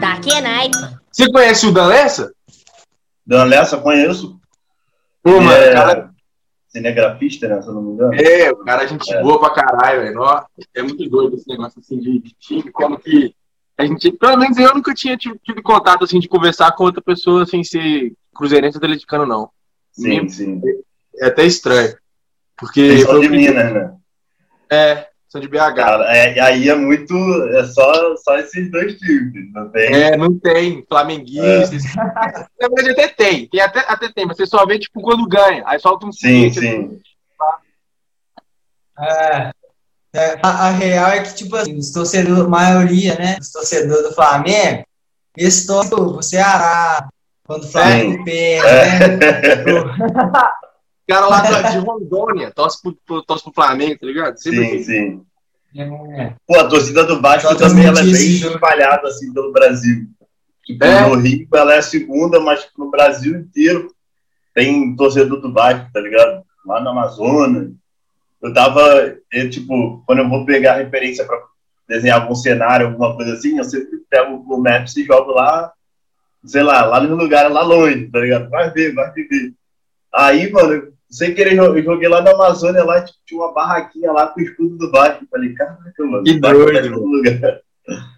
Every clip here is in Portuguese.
Da Kenai. Você conhece o Dan Lessa? Dan Lessa, conheço. Pô, mano, é cara, cinegrafista, né? Se eu não me engano. é, o cara, a gente É. boa pra caralho, velho. É muito doido esse negócio assim de, de time, como que a gente, pelo menos eu nunca tinha tido, tido contato assim de conversar com outra pessoa sem ser cruzeirense ou atleticano, não. Sim, sim. É até estranho. Porque. Foi de Minas, né? É, são de BH. Cara, é, e aí é muito. É só, só esses dois times. Não tem. É, não tem. Flamenguistas. Na verdade, até tem. tem até, até tem, mas você só vê, tipo, quando ganha. Aí solta um Sim, sim. É, é, a, a real é que, tipo assim, os torcedores, a maioria, né, os torcedores do Flamengo, eles torcem pro Ceará, quando o Flamengo perde, né? O cara lá de Rondônia torce pro, pro, torce pro Flamengo, tá ligado? Sempre Sim, assim. sim. É, Pô, a torcida do Vasco também ela é bem espalhada assim pelo Brasil. Tipo, É? no Rio ela é a segunda, mas no Brasil inteiro tem torcedor do Vasco, tá ligado? Lá no Amazonas. Eu tava, eu, tipo, quando eu vou pegar referência pra desenhar algum cenário, alguma coisa assim, eu sempre pego o Maps e jogo lá, sei lá, lá no lugar, lá longe, tá ligado? Vai ver, vai ver. Aí, mano, sem querer, eu joguei lá na Amazônia, lá tipo, tinha uma barraquinha lá com o escudo do Vasco. Eu Falei, caraca, mano, Que tá doido, lugar.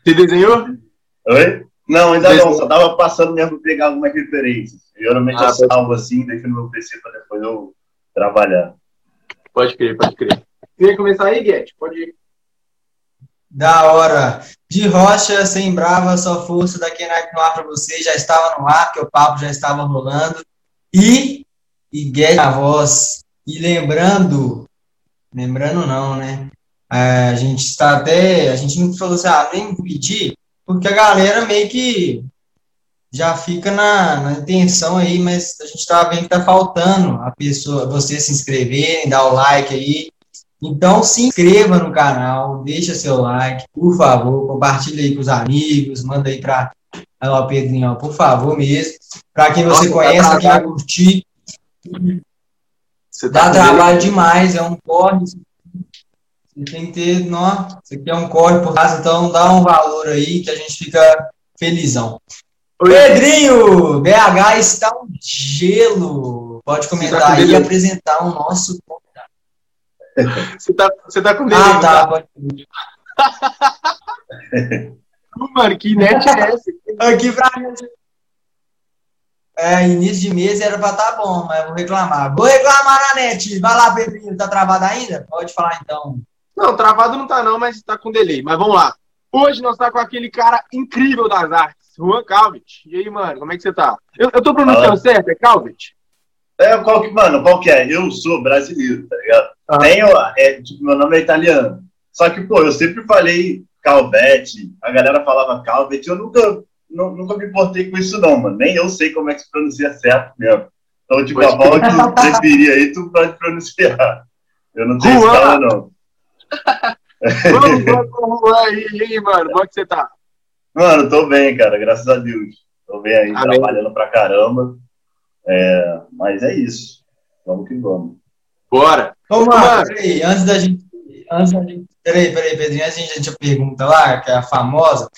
Você desenhou? Oi? Não, ainda Desenho. não, só tava passando mesmo pra pegar algumas referências. Geralmente Ah, eu salvo assim, deixo no meu PC pra depois eu trabalhar. Pode crer, pode crer. Queria começar aí, Guedes? Pode ir. Da hora. De rocha, sem brava, só força da Kenai no ar para você. Já estava no ar, que o papo já estava rolando. E, e Guedes a voz. E lembrando, lembrando não, né? A gente está até, a gente não falou assim, ah, nem pedir, porque a galera meio que já fica na, na intenção aí, mas a gente está vendo que tá faltando a pessoa, você se inscreverem, dar o like aí. Então se inscreva no canal, deixa seu like, por favor, compartilha aí com os amigos, manda aí para ó, Pedrinho, por favor mesmo. Para quem você Nossa, conhece, tá quem vai curtir, Você dá com trabalho demais, é um corre. Você tem que ter, nó, isso aqui é um corre por casa, então dá um valor aí que a gente fica felizão. Oi. Pedrinho, BH está um gelo. Pode comentar tá com aí e apresentar o nosso. Você tá, você tá com delay, Ah, não tá. Pode... Mano, que net é essa? Aqui pra gente. É, início de mês era pra tá bom, mas eu vou reclamar. Vou reclamar na net. Vai lá, Pedrinho. Tá travado ainda? Pode falar então. Não, travado não tá não, mas tá com delay. Mas vamos lá. Hoje nós tá com aquele cara incrível das artes, Juan Calvit. E aí, mano, como é que você tá? Eu, eu tô pronunciando Fala. certo? É Calvit? É, qual que, mano, qual que é? Eu sou brasileiro, tá ligado? Ah. Tenho, é, tipo, meu nome é italiano. Só que, pô, eu sempre falei Calvete, a galera falava Calvete, eu nunca, nu- nunca me importei com isso não, mano. Nem eu sei como é que se pronuncia certo mesmo. Então, tipo, Pode a bola que tu preferir aí, tu pode pronunciar. Eu não tenho escala, não. Vamos, vamos com o Juan aí. Aí, mano, como é que você tá? Mano, tô bem, cara, graças a Deus. Tô bem aí, Amém. trabalhando pra caramba. É, mas é isso. Vamos que vamos. Bora. Ô, peraí, antes da gente. Antes da gente. Peraí, peraí, Pedrinho, antes da gente a pergunta lá, que é a famosa.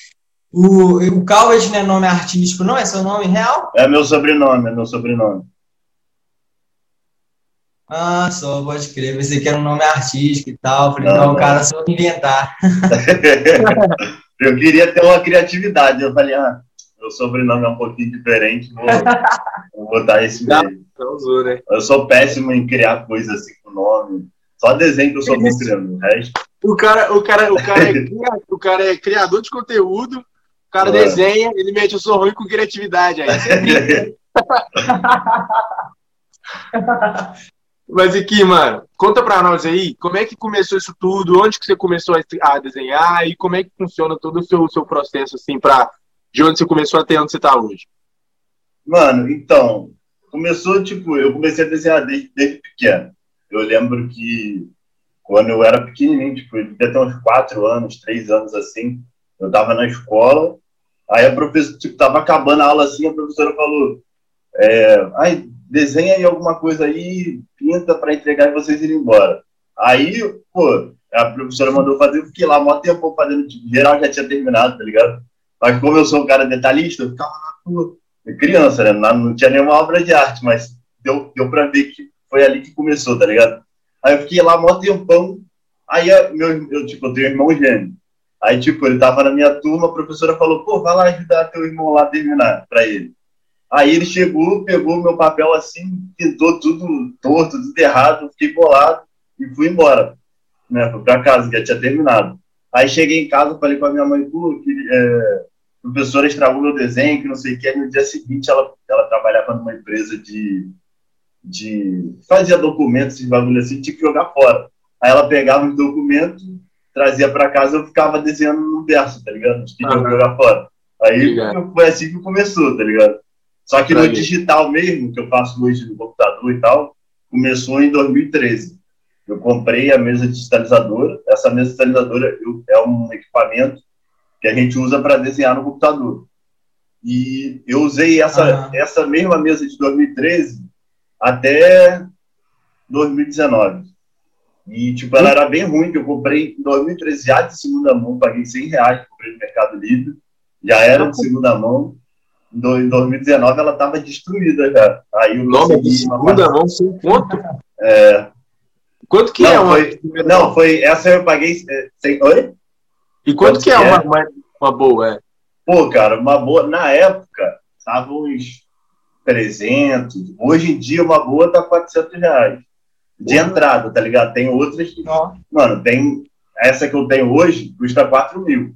O, o Calvet não é nome artístico, não? É seu nome real? É meu sobrenome, é meu sobrenome. Ah, só, pode crer. Pensei que era um nome artístico e tal. Falei, Não, não, o não. cara só inventar. eu queria ter uma criatividade. Eu falei, ah, meu sobrenome é um pouquinho diferente, vou, vou botar esse mesmo. Né? Eu sou péssimo em criar coisas assim com nome. Só desenho que eu sou bom criando. O resto, O cara, o cara, o cara, é, o cara é criador de conteúdo, cara desenha, ele mete eu sou ruim com criatividade aí. Mas aqui, mano, conta pra nós aí, como é que começou isso tudo, onde que você começou a desenhar e como é que funciona todo o seu, o seu processo, assim, pra, de onde você começou até onde você tá hoje. Mano, então, começou, tipo, eu comecei a desenhar desde, desde pequeno. Eu lembro que quando eu era pequenininho, tipo, eu devia ter uns quatro anos, três anos assim, eu tava na escola, aí a professora, tipo, tava acabando a aula assim, a professora falou, é, ai, desenha aí alguma coisa aí, pinta pra entregar e vocês irem embora. Aí, pô, a professora mandou fazer, eu fiquei lá mó tempo fazendo, tipo, geral já tinha terminado, tá ligado? Mas como eu sou um cara detalhista, eu ficava lá, pô, criança, né? Não, não tinha nenhuma obra de arte, mas deu, deu pra ver que foi ali que começou, tá ligado? Aí eu fiquei lá mó tempão, aí meu, eu, tipo, eu tenho um irmão gêmeo. Aí, tipo, ele tava na minha turma, a professora falou, pô, vai lá ajudar teu irmão lá a terminar pra ele. Aí ele chegou, pegou meu papel assim, pintou tudo torto, tudo errado, fiquei bolado e fui embora, né, fui pra casa, já tinha terminado. Aí cheguei em casa, falei com a minha mãe, pô, que, é, a professora estragou meu desenho, que não sei o que. Aí no dia seguinte ela, ela trabalhava numa empresa de, de. fazia documentos, esses bagulho assim, tinha que jogar fora. Aí ela pegava os documentos, trazia para casa, eu ficava desenhando no verso, tá ligado? Que jogar fora. Aí foi assim que começou, tá ligado? Só que no digital mesmo, que eu faço hoje no computador e tal, começou em 2013. Eu comprei a mesa digitalizadora. Essa mesa digitalizadora eu, é um equipamento que a gente usa para desenhar no computador. E eu usei essa, essa mesma mesa de 2013 até 2019. E, tipo, ela era bem ruim, que eu comprei em 2013 já de segunda mão, paguei 100 reais, comprei no Mercado Livre, já era de segunda mão. Em 2019 ela estava destruída já. Aí o nome de segunda mão, sem conto? É. Quanto que não, é uma? Foi, não, foi, essa eu paguei, é, sem, oi? E quanto, que, que é, é, Uma, uma boa, é? Pô, cara, uma boa, na época, tava uns 300, hoje em dia uma boa tá 400 reais. De entrada, tá ligado? Tem outras que, mano, tem, essa que eu tenho hoje custa 4 mil.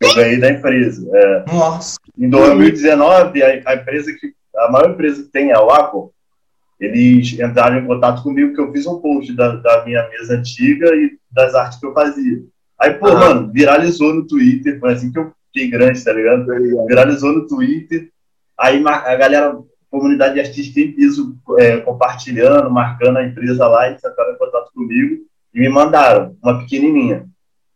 Eu ganhei da empresa. É. Nossa. Em 2019, a, a, empresa que, a maior empresa que tem é a Apple, eles entraram em contato comigo que eu fiz um post da, da minha mesa antiga e das artes que eu fazia. Aí, pô, mano, viralizou no Twitter, foi assim que eu fiquei grande, tá ligado? Viralizou no Twitter. Aí a galera, comunidade artística em piso, é, compartilhando, marcando a empresa lá, e entraram em contato comigo e me mandaram uma pequenininha.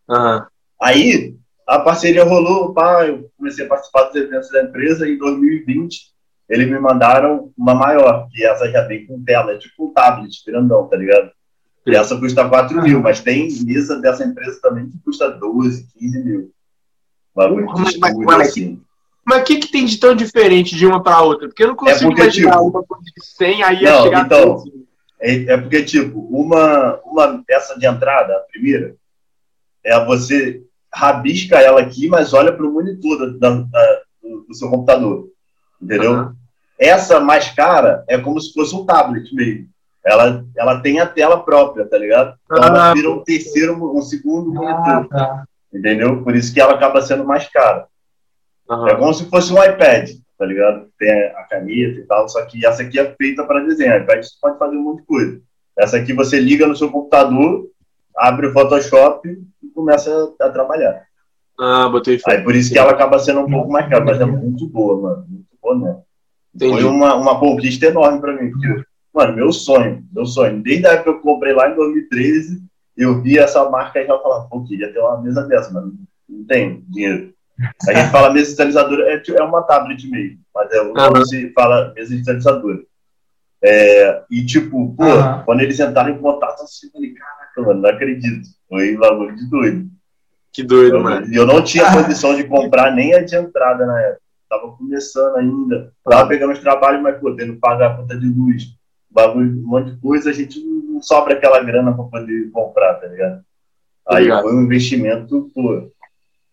Uhum. Aí a parceria rolou, pá, eu comecei a participar dos eventos da empresa e em 2020 eles me mandaram uma maior, que essa já vem com tela, é tipo um tablet grandão, tá ligado? E essa custa 4 mil, mas tem mesa dessa empresa também que custa 12, 15 mil. Bagulho mas, mas, mas, assim. Mas o que, que tem de tão diferente de uma para outra? Porque eu não é consigo é porque, imaginar tipo, uma de 100 aí não, chegar então, a é, é porque, tipo, uma, uma peça de entrada, a primeira, é você rabisca ela aqui, mas olha para o monitor da, da, do, seu computador. Entendeu? Uhum. Essa mais cara é como se fosse um tablet mesmo ela, ela tem a tela própria, tá ligado? Então ah, ela vira um terceiro, um segundo ah, monitor. Tá. Entendeu? Por isso que ela acaba sendo mais cara. Uhum. É como se fosse um iPad, tá ligado? Tem a caneta e tal, só que essa aqui é feita para desenhar. iPad você pode fazer um monte de coisa. Essa aqui você liga no seu computador, abre o Photoshop e começa a, a trabalhar. Ah, botei Aí por isso que ela acaba sendo um pouco mais cara, mas é muito boa, mano. Muito boa, né? Foi uma, uma conquista enorme para mim, porque Mano, meu sonho, meu sonho. Desde a época que eu comprei lá em 2013, eu vi essa marca e já falava, pô, queria ter uma mesa dessa, mas não tem dinheiro. A gente fala mesa digitalizadora, é, é uma tablet mesmo, mas é o uhum. se fala mesa digitalizadora. É, e tipo, pô, uhum. quando eles entraram em contato, assim, eu falei, caraca, mano, não acredito. Foi um bagulho de doido. Que doido, eu, mano. E eu não tinha condição de comprar nem a de entrada na época. Tava começando ainda. Tava pegando os trabalhos, mas podendo pagar a conta de luz bagulho, um monte de coisa, a gente não sobra aquela grana para poder comprar, tá ligado? Aí Obrigado. foi um investimento, pô.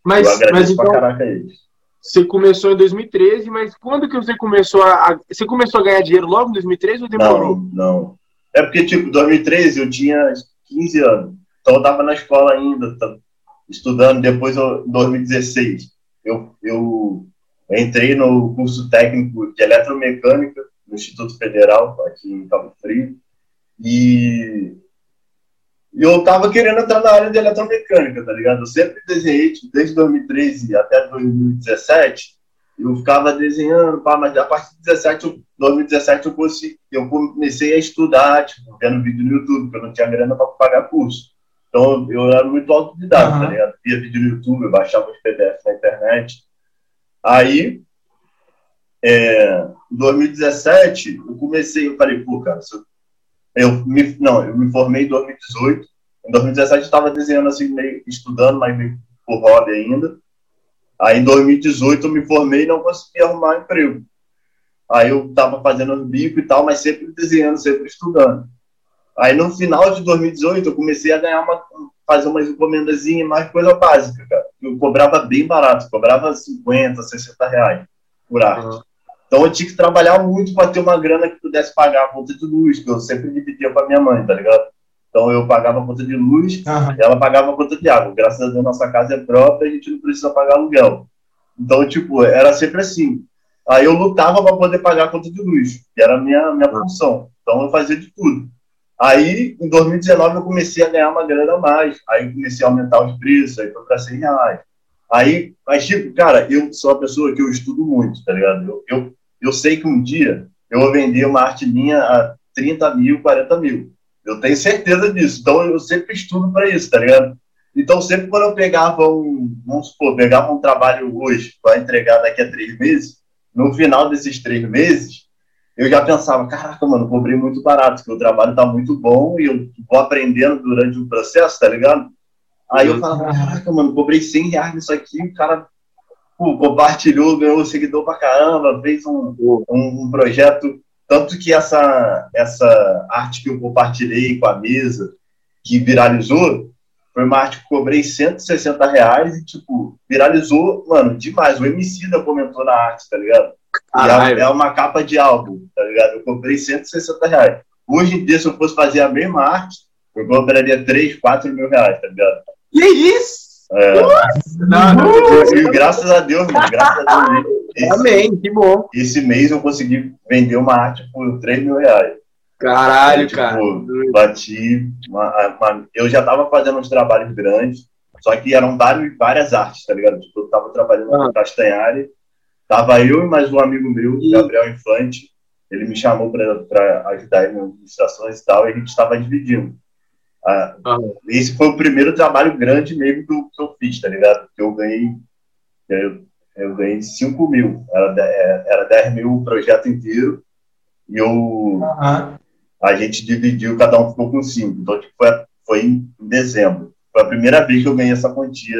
Mas, eu mas então, caraca eles. Você começou em 2013, mas quando que você começou a. Você começou a ganhar dinheiro logo em 2013 ou demorou? Não, não. É porque, tipo, 2013 eu tinha 15 anos. Então eu tava na escola ainda, estudando. Depois, em 2016, eu, eu entrei no curso técnico de eletromecânica no Instituto Federal, aqui em Cabo Frio, e eu estava querendo entrar na área de eletromecânica, tá ligado? Eu sempre desenhei, tipo, desde 2013 até 2017, eu ficava desenhando, pá, mas a partir de 17, 2017 eu, consegui, eu comecei a estudar, tipo, vendo vídeo no YouTube, porque eu não tinha grana para pagar curso. Então eu era muito autodidata, uhum. tá ligado? Via vídeo no YouTube, eu baixava os PDFs na internet. Aí é, em 2017, eu comecei, eu falei, pô, cara, eu me, não, eu me formei em 2018. Em 2017 eu estava desenhando assim, meio estudando, mas meio por hobby ainda. Aí em 2018 eu me formei e não consegui arrumar emprego. Aí eu tava fazendo bico e tal, mas sempre desenhando, sempre estudando. Aí no final de 2018 eu comecei a ganhar uma, fazer umas encomendazinhas, mais coisa básica, cara. Eu cobrava bem barato, cobrava 50, 60 reais por arte. Uhum. Então eu tinha que trabalhar muito para ter uma grana que pudesse pagar a conta de luz, que eu sempre dividia com a minha mãe, tá ligado? Então eu pagava a conta de luz uhum. ela pagava a conta de água. Graças a Deus nossa casa é própria, a gente não precisa pagar aluguel. Então, tipo, era sempre assim. Aí eu lutava para poder pagar a conta de luz, que era a minha, minha função. Então eu fazia de tudo. Aí, em 2019, eu comecei a ganhar uma grana a mais. Aí comecei a aumentar os preços, aí foi para 100 reais. Aí, mas, tipo, cara, eu sou uma pessoa que eu estudo muito, tá ligado? Eu, eu, eu sei que um dia eu vou vender uma arte minha a 30 mil, 40 mil. Eu tenho certeza disso. Então, eu sempre estudo para isso, tá ligado? Então, sempre quando eu pegava um, vamos supor, pegava um trabalho hoje para entregar daqui a três meses, no final desses três meses, eu já pensava, caraca, mano, cobrei muito barato, porque o trabalho tá muito bom e eu vou aprendendo durante o processo, tá ligado? Aí eu falava, caraca, mano, cobrei 100 reais nisso aqui, o cara pô, compartilhou, ganhou seguidor pra caramba, fez um, um, um, projeto. Tanto que essa, essa arte que eu compartilhei com a mesa, que viralizou, foi uma arte que cobrei 160 reais e, tipo, viralizou, mano, demais. O MC da comentou na arte, tá ligado? É, é, uma capa de álbum, tá ligado? Eu comprei 160 reais. Hoje em dia, se eu fosse fazer a mesma arte, eu compraria 3, 4 mil reais, tá ligado? Que isso? É. Não, não, e graças a Deus, mano, graças a Deus. Esse, Amém, que bom. Esse mês eu consegui vender uma arte por 3 mil reais. Caralho, tipo, cara. Bati. Uma, uma, eu já tava fazendo uns trabalhos grandes, só que eram vários, várias artes, tá ligado? Tipo, eu tava trabalhando ah. no Castanhari, tava eu e mais um amigo meu, Gabriel Infante. Ele me chamou para ajudar ele nas ilustrações e tal, e a gente estava dividindo. Ah, Esse foi o primeiro trabalho grande mesmo que eu, que eu fiz, tá ligado? Que eu ganhei, eu, eu ganhei 5 mil, era, é, era 10 mil o projeto inteiro, e eu, uhum. a gente dividiu, cada um ficou com 5. Então, tipo, foi, foi em dezembro. Foi a primeira vez que eu ganhei essa quantia.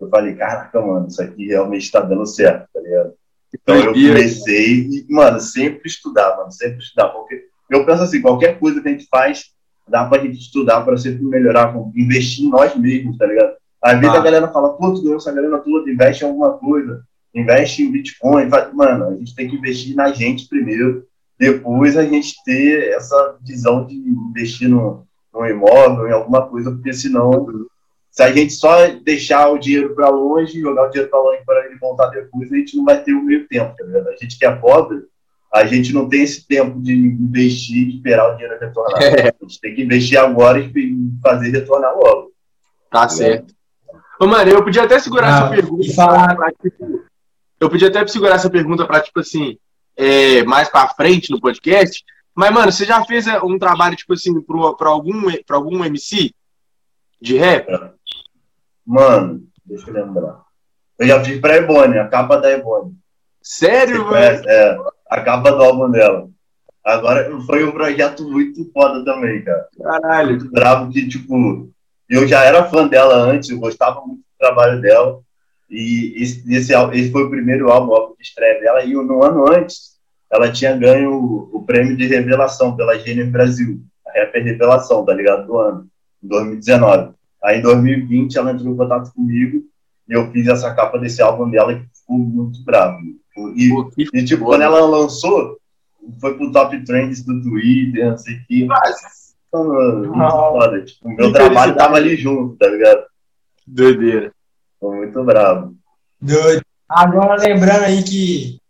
Eu falei, caraca, mano, isso aqui realmente está dando certo, tá ligado? Então eu comecei e, mano, sempre estudar, mano, sempre estudar. Porque eu penso assim, qualquer coisa que a gente faz, dá pra gente estudar para sempre melhorar, investir em nós mesmos, tá ligado? Às vezes ah. a galera fala, pô, tu ganhou essa grana toda, investe em alguma coisa, investe em Bitcoin, faz... mano, a gente tem que investir na gente primeiro, depois a gente ter essa visão de investir no, no imóvel, em alguma coisa, porque senão, se a gente só deixar o dinheiro para longe, jogar o dinheiro para longe para ele voltar depois, a gente não vai ter o meio tempo, tá ligado? A gente que é pobre, a gente não tem esse tempo de investir e esperar o dinheiro retornar. É. A gente tem que investir agora e fazer retornar logo. Tá certo. Ô, mano, eu podia até segurar ah, essa pergunta. Falar... Pra, tipo, eu podia até segurar essa pergunta para, tipo assim, é, mais para frente no podcast. Mas, mano, você já fez é, um trabalho, tipo assim, para algum, pra algum MC de rap? Mano, deixa eu lembrar. Eu já fiz pra Ebony, a capa da Ebony. Sério, velho? É, a capa do álbum dela. Agora foi um projeto muito foda também, cara. Caralho. Muito bravo que, tipo, eu já era fã dela antes, eu gostava muito do trabalho dela. E esse, esse, esse foi o primeiro álbum, álbum de estreia dela. E no ano antes, ela tinha ganho o, o prêmio de revelação pela Gênesis Brasil, a rapper revelação, tá ligado? Do ano, em 2019. Aí em 2020 ela entrou em contato comigo e eu fiz essa capa desse álbum dela que ficou muito bravo. E, Pô, e tipo, quando ela lançou, foi pro top trends do Twitter, não sei o que. Mas, foda. Tipo, o meu trabalho tava ali junto, tá ligado? Doideira. Foi muito bravo. Doido. Agora, lembrando aí que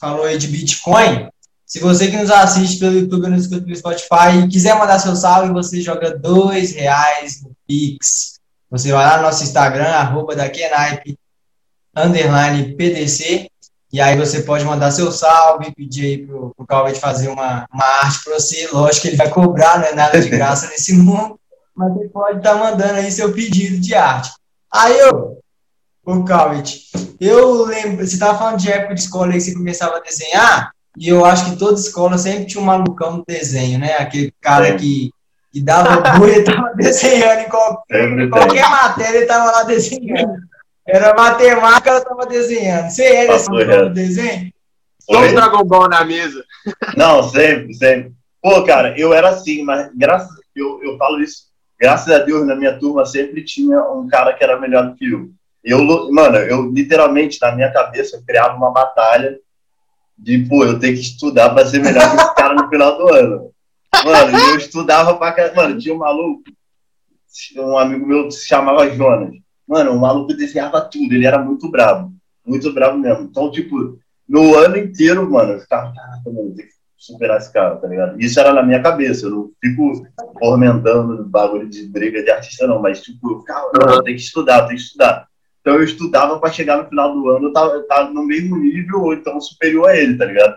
falou aí de Bitcoin, se você que nos assiste pelo YouTube ou nos escuta pelo Spotify e quiser mandar seu salve, você joga dois reais no Pix. Você vai lá no nosso Instagram, arroba da underline PDC, e aí você pode mandar seu salve, pedir aí pro, pro Calvin fazer uma, uma arte para você. Lógico que ele vai cobrar, não é nada de graça nesse mundo, mas ele pode estar tá mandando aí seu pedido de arte. Aí eu, o Calvin, eu lembro, você estava falando de época de escola aí que você começava a desenhar, e eu acho que toda escola sempre tinha um malucão no desenho, né? Aquele cara que, que dava orgulho e estava desenhando em qualquer, qualquer matéria, ele estava lá desenhando. Era matemática, ela tava desenhando. Você era esse do desenho? Só um Dragon Ball na mesa. Não, sempre, sempre. Pô, cara, eu era assim, mas graças eu, eu falo isso, graças a Deus, na minha turma sempre tinha um cara que era melhor do que eu. Eu, mano, eu literalmente, na minha cabeça, criava uma batalha de, pô, eu tenho que estudar para ser melhor que esse cara no final do ano. Mano, eu estudava pra caramba. Mano, tinha um maluco, um amigo meu se chamava Jonas. Mano, o maluco desenhava tudo, ele era muito bravo. Muito bravo mesmo. Então, tipo, no ano inteiro, mano, eu ficava, caraca, mano, tem que superar esse cara, tá ligado? Isso era na minha cabeça, eu não fico fomentando bagulho de briga de artista, não, mas, tipo, eu ficava, não, tem que estudar, tem que estudar. Então eu estudava para chegar no final do ano, eu tava, eu tava no mesmo nível ou então superior a ele, tá ligado?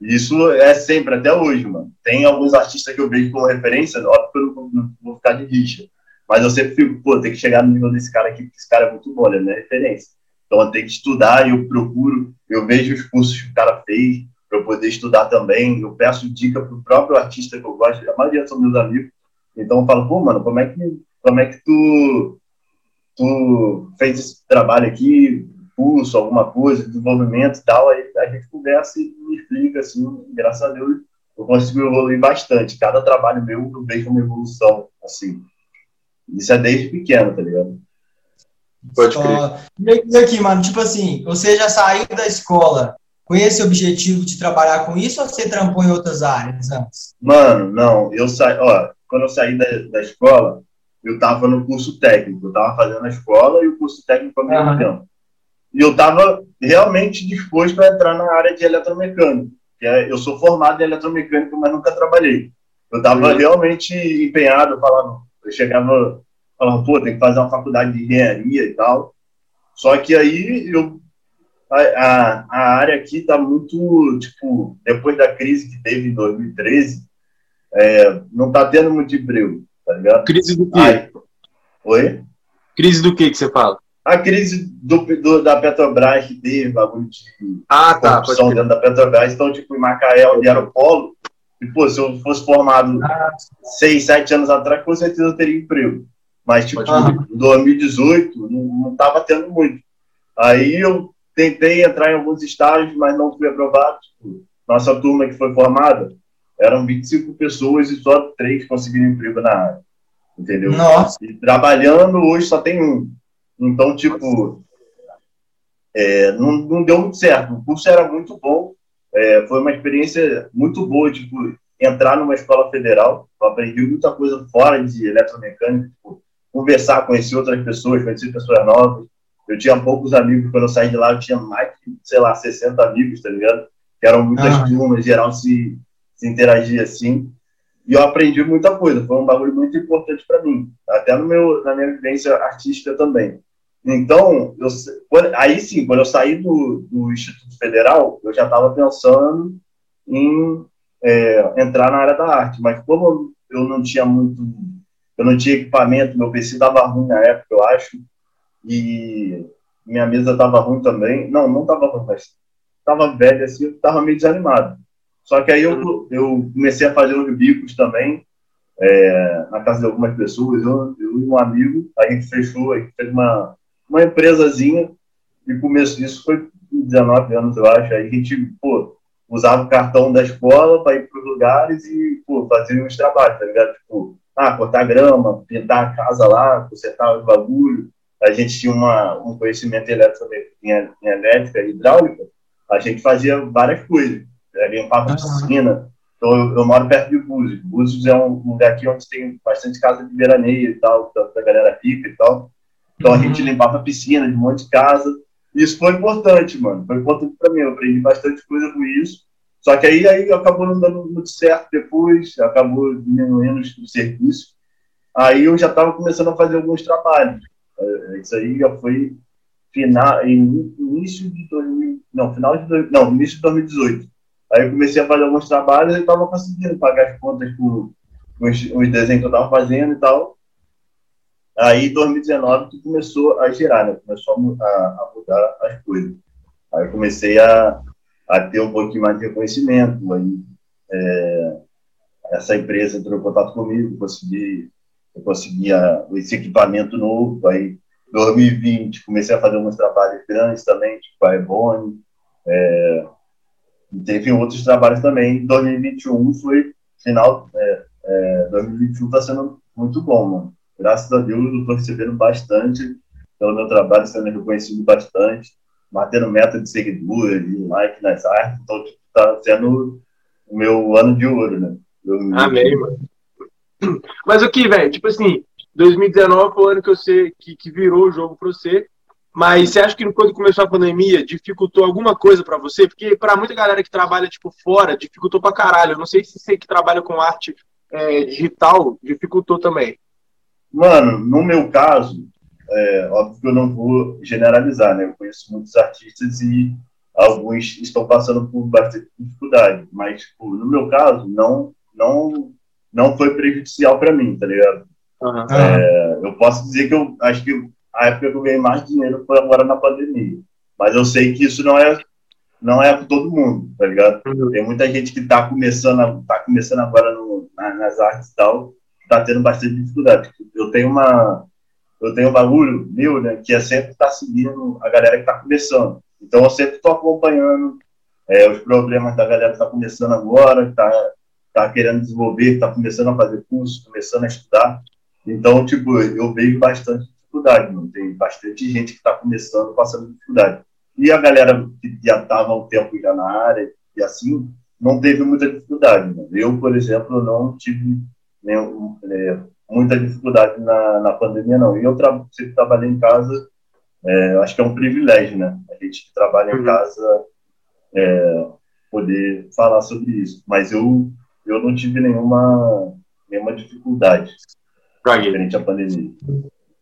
Isso é sempre, até hoje, mano. Tem alguns artistas que eu vejo como referência, óbvio que eu não, não vou ficar de rixa. Mas eu sempre fico, pô, tem que chegar no nível desse cara aqui, porque esse cara é muito bom, ele é minha referência. Então eu tenho que estudar eu procuro, eu vejo os cursos que o cara fez para eu poder estudar também. Eu peço dica pro próprio artista que eu gosto, a maioria são meus amigos. Então eu falo, pô, mano, como é que, como é que tu, tu fez esse trabalho aqui, curso, alguma coisa, desenvolvimento e tal, aí a gente conversa e me explica, assim, graças a Deus eu consigo evoluir bastante. Cada trabalho meu eu vejo uma evolução, assim. Isso é desde pequeno, tá ligado? Pode crer. E aqui, mano, tipo assim, você já saiu da escola com esse objetivo de trabalhar com isso ou você trampou em outras áreas antes? Mano, não, eu saí, ó, quando eu saí da, da escola, eu tava no curso técnico, eu tava fazendo a escola e o curso técnico ao mesmo uhum. tempo. E eu tava realmente disposto a entrar na área de eletromecânica, que é, eu sou formado em eletromecânica, mas nunca trabalhei. Eu tava uhum. realmente empenhado, falando, eu chegava falava, pô, tem que fazer uma faculdade de engenharia e tal. Só que aí eu a, a, a área aqui está muito, tipo, depois da crise que teve em 2013, é, não está tendo muito emprego, tá ligado? Crise do quê? Oi? Crise do que que você fala? A crise do, do, da Petrobras que teve, bagulho de ah, tá, corrupção dentro da Petrobras. Então, tipo, em Macaé, onde era o polo, e, pô, se eu fosse formado ah. seis, sete anos atrás, com certeza eu teria emprego. Mas, tipo, em 2018, não estava tendo muito. Aí eu tentei entrar em alguns estágios, mas não fui aprovado. Tipo, nossa turma que foi formada eram 25 pessoas e só três conseguiram emprego na área. Entendeu? Nossa. E trabalhando hoje só tem um. Então, tipo, é, não, não deu muito certo. O curso era muito bom, é, foi uma experiência muito boa, tipo, entrar numa escola federal. Eu aprendi muita coisa fora de eletromecânica, tipo, conversar, conhecer outras pessoas, conhecer pessoas novas. Eu tinha poucos amigos, quando eu saí de lá, eu tinha mais de, sei lá, 60 amigos, tá ligado? Que eram muitas ah. turmas, geral se, se interagia assim. E eu aprendi muita coisa, foi um bagulho muito importante para mim, até no meu, na minha vivência artística também. Então, eu, aí sim, quando eu saí do, do Instituto Federal, eu já estava pensando em é, entrar na área da arte, mas como eu não tinha muito eu não tinha equipamento, meu PC estava ruim na época, eu acho, e minha mesa estava ruim também. Não, não estava ruim, mas estava velha assim, eu estava meio desanimado. Só que aí eu, eu comecei a fazer uns bicos também, é, na casa de algumas pessoas, eu, eu, e um amigo, a gente fechou, a gente fez uma, uma empresazinha, e começo disso foi 19 anos, eu acho, aí a gente, pô, usava o cartão da escola para ir para os lugares e, pô, fazia uns trabalhos, tá ligado? Tipo, ah, cortar grama, pintar a casa lá, consertar os bagulho. A gente tinha uma, um conhecimento elétrico, em, em elétrica e hidráulica, a gente fazia várias coisas. Limpava a piscina. Então, eu, eu, moro perto de Búzios. Búzios é um lugar aqui onde tem bastante casa de veraneio e tal, da galera rica e tal. Então, a gente uhum. limpava a piscina de um monte de casa. Isso foi importante, mano. Foi importante para mim. Eu aprendi bastante coisa com isso. Só que aí, aí acabou não dando muito certo depois, acabou diminuindo o serviço. Aí eu já estava começando a fazer alguns trabalhos. É, isso aí já foi final, início de 2000, não, final de não, início de 2018. Aí eu comecei a fazer alguns trabalhos e estava conseguindo pagar as contas com os, os desenhos que eu estava fazendo e tal. Aí, em 2019, que começou a girar, né? Começou a, a, mudar as coisas. Aí eu comecei a, a ter um pouquinho mais de reconhecimento. Aí, é, essa empresa entrou em contato comigo, consegui, eu consegui esse equipamento novo, aí 2020 comecei a fazer alguns trabalhos grandes também, tipo a Ebony. É, teve outros trabalhos também. 2021 foi final. É, é, 2021 está sendo muito bom, mano. Graças a Deus eu estou recebendo bastante pelo meu trabalho, sendo reconhecido bastante, batendo meta de seguidores, de like nas artes. Então, está tipo, sendo o meu ano de ouro, né? Amém, mano. Mas o que, velho? Tipo assim, 2019 foi o ano que você que, que virou o jogo para você. Mas você acha que quando começou a pandemia dificultou alguma coisa para você? Porque para muita galera que trabalha tipo fora, dificultou pra caralho. Eu não sei se você que trabalha com arte é, digital dificultou também. Mano, no meu caso, é, óbvio que eu não vou generalizar, né? Eu conheço muitos artistas e alguns estão passando por bastante dificuldade, mas tipo, no meu caso não não não foi prejudicial para mim, tá ligado? Uhum. É, eu posso dizer que eu acho que a época que eu ganhei mais dinheiro foi agora na pandemia. Mas eu sei que isso não é não é para todo mundo, tá ligado? Uhum. Tem muita gente que está começando, tá começando agora no, na, nas artes e tal, está tendo bastante dificuldade. Eu tenho uma eu tenho um bagulho meu, né, que é sempre estar tá seguindo a galera que está começando. Então eu sempre estou acompanhando é, os problemas da galera que está começando agora, que está tá querendo desenvolver, está começando a fazer curso, começando a estudar. Então, tipo, eu vejo bastante dificuldade, mano. Tem bastante gente que está começando, passando dificuldade. E a galera que já estava há um tempo já na área e assim, não teve muita dificuldade. Mano. Eu, por exemplo, não tive nenhum, é, muita dificuldade na, na pandemia, não. E eu tra sempre trabalhei em casa, é, acho que é um privilégio, né? A gente que trabalha em uhum. casa é, poder falar sobre isso. Mas eu, eu não tive nenhuma, nenhuma dificuldade frente à pandemia.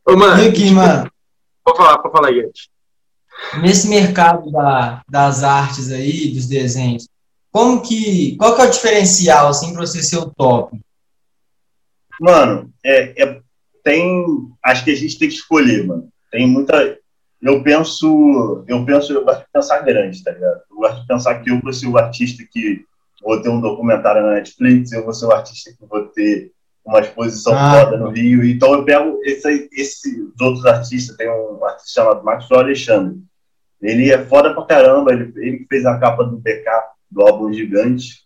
Ô, mano, e aqui, mano? Pode falar, pode falar, gente. Nesse mercado da, das artes aí, dos desenhos, como que, qual que é o diferencial, assim, para você ser o top? Mano, é, é, tem, acho que a gente tem que escolher, mano. Tem muita, eu penso, eu penso, eu gosto de pensar grande, tá ligado? Eu gosto de pensar que eu vou ser o artista que vou ter um documentário na Netflix, eu vou ser o artista que vou ter uma exposição ah. foda no Rio. Então eu pego esse, esses outros artistas, tem um artista chamado Maxwell Alexandre. Ele é foda pra caramba, ele, ele fez a capa do BK, do álbum Gigante,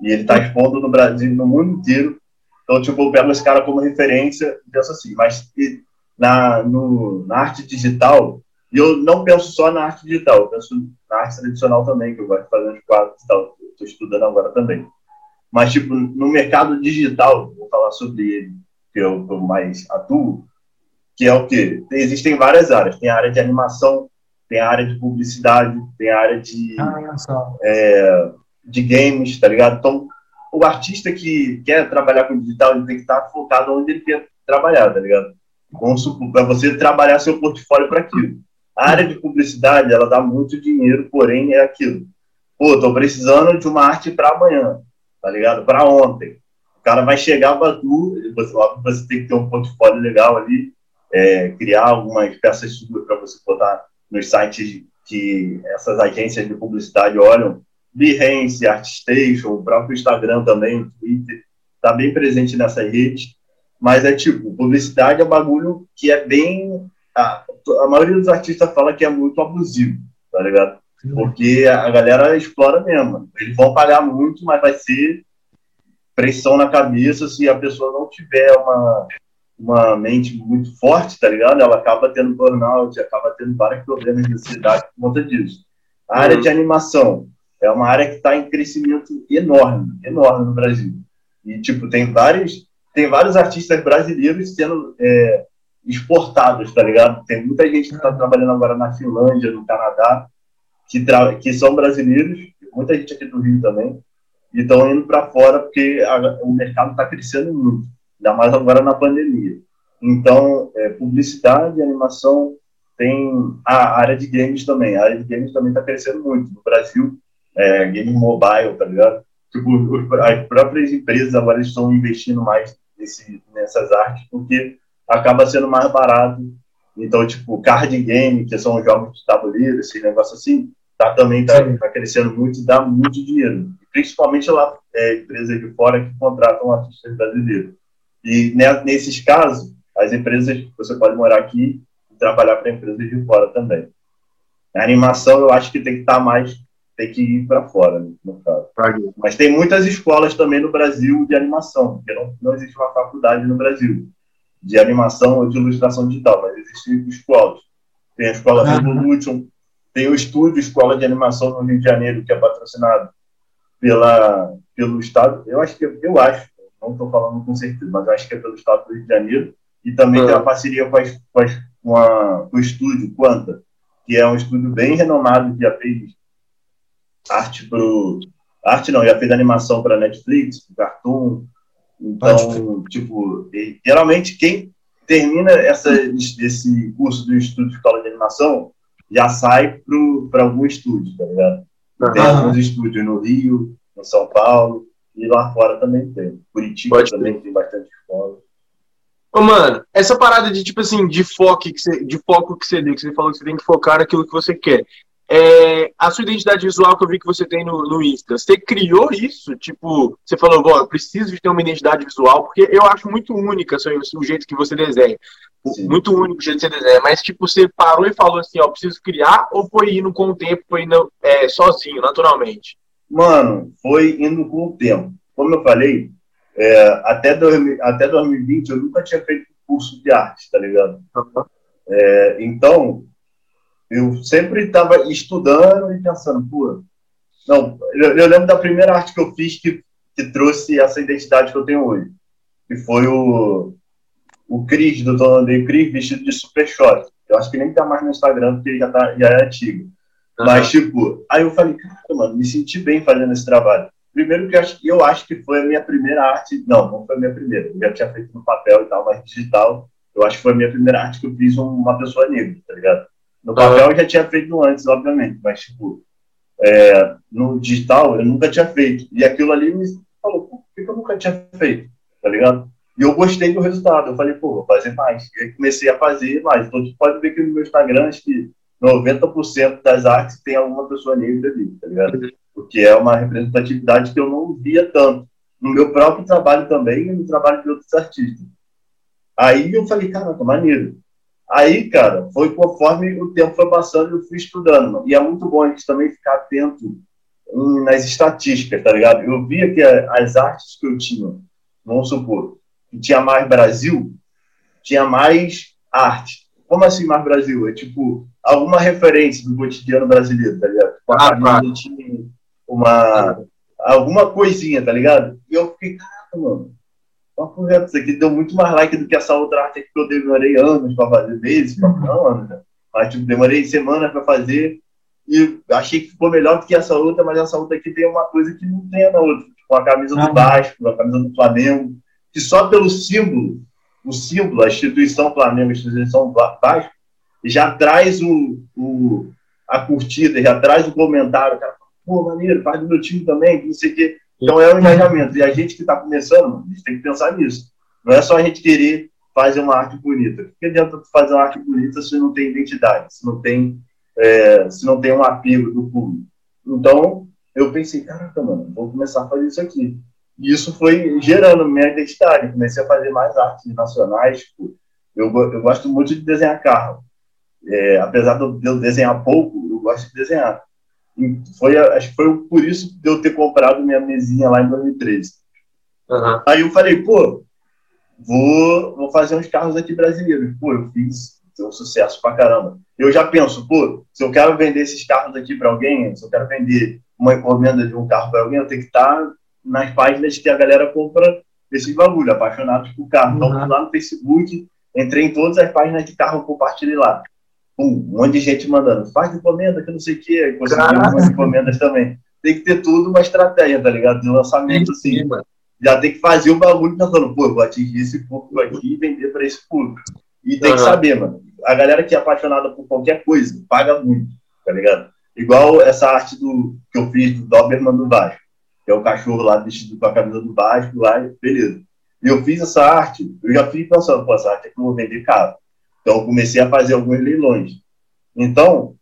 e ele tá expondo no Brasil, no mundo inteiro. Então, tipo, eu pego esse cara como referência e penso assim, mas na, no, na arte digital, e eu não penso só na arte digital, eu penso na arte tradicional também, que eu gosto de fazer uns quadros e tal, estou estudando agora também. Mas, tipo, no mercado digital, vou falar sobre ele, que eu, que eu mais atuo, que é o quê? Existem várias áreas. Tem a área de animação, tem a área de publicidade, tem a área de, ah, é, de games, tá ligado? Então, o artista que quer trabalhar com digital, ele tem que estar focado onde ele quer trabalhar, tá ligado? Para você trabalhar seu portfólio para aquilo. A área de publicidade, ela dá muito dinheiro, porém é aquilo. Pô, tô precisando de uma arte para amanhã tá ligado? Para ontem. O cara vai chegar para tu, você, você tem que ter um portfólio legal ali, é, criar algumas peças suas para você botar nos sites que essas agências de publicidade olham. Behance, Artstation, o próprio Instagram também, Twitter, tá bem presente nessa rede. Mas é tipo, publicidade é um bagulho que é bem. A, a maioria dos artistas fala que é muito abusivo, tá ligado? Porque a galera explora mesmo. Eles vão pagar muito, mas vai ser pressão na cabeça se a pessoa não tiver uma, uma mente muito forte, tá ligado? Ela acaba tendo burnout, acaba tendo vários problemas de ansiedade por conta disso. A área de animação é uma área que está em crescimento enorme, enorme no Brasil. E, tipo, tem vários, tem vários artistas brasileiros sendo é, exportados, tá ligado? Tem muita gente que está trabalhando agora na Finlândia, no Canadá, que, que são brasileiros, muita gente aqui do Rio também, e estão indo para fora porque a, o mercado está crescendo muito, ainda mais agora na pandemia. Então, é, publicidade, animação, tem a área de games também. A área de games também está crescendo muito. No Brasil, é, game mobile, tá ligado? Tipo, as próprias empresas agora estão investindo mais nesse, nessas artes porque acaba sendo mais barato. Então, tipo, card game, que são jogos de tabuleiro, esse negócio assim, tá, também está tá crescendo muito e dá muito dinheiro. Principalmente lá, é, empresas de fora que contratam artistas brasileiros. E né, nesses casos, as empresas, você pode morar aqui, trabalhar para empresas de fora também. A animação eu acho que tem que estar tá mais, tem que ir para fora, no caso. Mas tem muitas escolas também no Brasil de animação, porque não, não existe uma faculdade no Brasil de animação ou de ilustração digital, mas existem escolas. Tem a escola uhum. Revolution, tem o estúdio Escola de Animação no Rio de Janeiro, que é patrocinado pela, pelo Estado. Eu acho que eu acho, não estou falando com certeza, mas eu acho que é pelo Estado do Rio de Janeiro. E também tem uma parceria com, as, com, as, com, a, com o estúdio Quanta, que é um estúdio bem renomado que já fez arte para arte não, já fez animação para Netflix, Cartoon. Então, tipo, geralmente quem termina essa, esse curso do Estúdio de Escola de Animação já sai para algum estúdio, tá ligado? Tem alguns estúdios no Rio, no São Paulo, e lá fora também tem. Curitiba Pode também ter. tem bastante escola. Ô, mano, essa parada de, tipo assim, de foco que você, de foco que você deu, que você falou que você tem que focar naquilo que você quer. É, a sua identidade visual que eu vi que você tem no, no Insta, você criou isso? Tipo, você falou, bom, eu preciso de ter uma identidade visual, porque eu acho muito única assim, o jeito que você desenha. Sim. Muito único o jeito que você desenha. Mas, tipo, você parou e falou assim, ó, preciso criar, ou foi indo com o tempo, foi indo é, sozinho, naturalmente? Mano, foi indo com o tempo. Como eu falei, é, até, dois, até 2020 eu nunca tinha feito curso de arte, tá ligado? Uhum. É, então, eu sempre estava estudando e pensando, pô, não, eu, eu, lembro da primeira arte que eu fiz que, que trouxe essa identidade que eu tenho hoje, que foi o, o Cris, do Tom Andrei Cris, vestido de super short. Eu acho que nem tá mais no Instagram, porque ele já, tá, já é antigo. Uhum. Mas, tipo, aí eu falei, cara, mano, me senti bem fazendo esse trabalho. Primeiro que eu acho, eu acho que foi a minha primeira arte, não, não foi a minha primeira, eu já tinha feito no papel e tal, mas digital, eu acho que foi a minha primeira arte que eu fiz uma pessoa negra, tá ligado? No papel eu já tinha feito antes, obviamente, mas, tipo, é, no digital eu nunca tinha feito. E aquilo ali me falou, por que eu nunca tinha feito? Tá ligado? E eu gostei do resultado. Eu falei, pô, vou fazer mais. E aí comecei a fazer mais. Então, tu pode ver que no meu Instagram, acho que 90% das artes tem alguma pessoa negra ali, tá ligado? Porque é uma representatividade que eu não via tanto. No meu próprio trabalho também e no trabalho de outros artistas. Aí eu falei, caraca, maneiro. Aí, cara, foi conforme o tempo foi passando, eu fui estudando. E é muito bom a gente também ficar atento nas estatísticas, tá ligado? Eu via que as artes que eu tinha, vamos supor, que tinha mais Brasil, tinha mais arte. Como assim mais Brasil? É tipo, alguma referência do cotidiano brasileiro, tá ligado? Tipo, a ah, tinha uma, alguma coisinha, tá ligado? E eu fiquei, caraca, mano, Papo reto, isso aqui deu muito mais like do que essa outra arte que eu demorei anos para fazer, meses, uhum. não anos, né? Mas tipo, demorei semanas para fazer e achei que ficou melhor do que essa outra, mas essa outra aqui tem uma coisa que não tem na outra, tipo a camisa do Vasco, a camisa do Flamengo, que só pelo símbolo, o símbolo, a instituição Flamengo, a instituição Vasco, já traz o, o, a curtida, já traz o comentário, cara, pô, maneiro, faz do meu time também, não sei o quê. Então é o engajamento. E a gente que está começando, a gente tem que pensar nisso. Não é só a gente querer fazer uma arte bonita. O que adianta fazer uma arte bonita se não tem identidade, se não tem, é, se não tem um apelo do público? Então, eu pensei, caraca, mano, vou começar a fazer isso aqui. E isso foi gerando minha identidade. Comecei a fazer mais artes nacionais. Tipo, eu, eu gosto muito de desenhar carro. É, apesar de eu desenhar pouco, eu gosto de desenhar foi, acho que foi por isso de eu ter comprado minha mesinha lá em 2013. Uhum. Aí eu falei, pô, vou, vou fazer uns carros aqui brasileiros. Pô, eu fiz, um sucesso pra caramba. Eu já penso, pô, se eu quero vender esses carros aqui para alguém, se eu quero vender uma encomenda de um carro para alguém, eu tenho que estar nas páginas que a galera compra esse bagulho, apaixonados por carro. Uhum. Então, lá no Facebook, entrei em todas as páginas de carro, compartilhei lá um monte de gente mandando, faz encomenda que não sei o que, consegui algumas encomendas também. Tem que ter tudo uma estratégia, tá ligado? De lançamento, assim. Já tem que fazer o bagulho pensando, pô, vou atingir esse público aqui e vender para esse público. E tem uhum. que saber, mano. A galera que é apaixonada por qualquer coisa, paga muito, tá ligado? Igual essa arte do, que eu fiz do Doberman do Vasco, que é o cachorro lá vestido com a camisa do Vasco, lá, beleza. E eu fiz essa arte, eu já fiz pensando, pô, essa arte é que eu vou vender caro. Então, eu comecei a fazer alguns leilões. Então,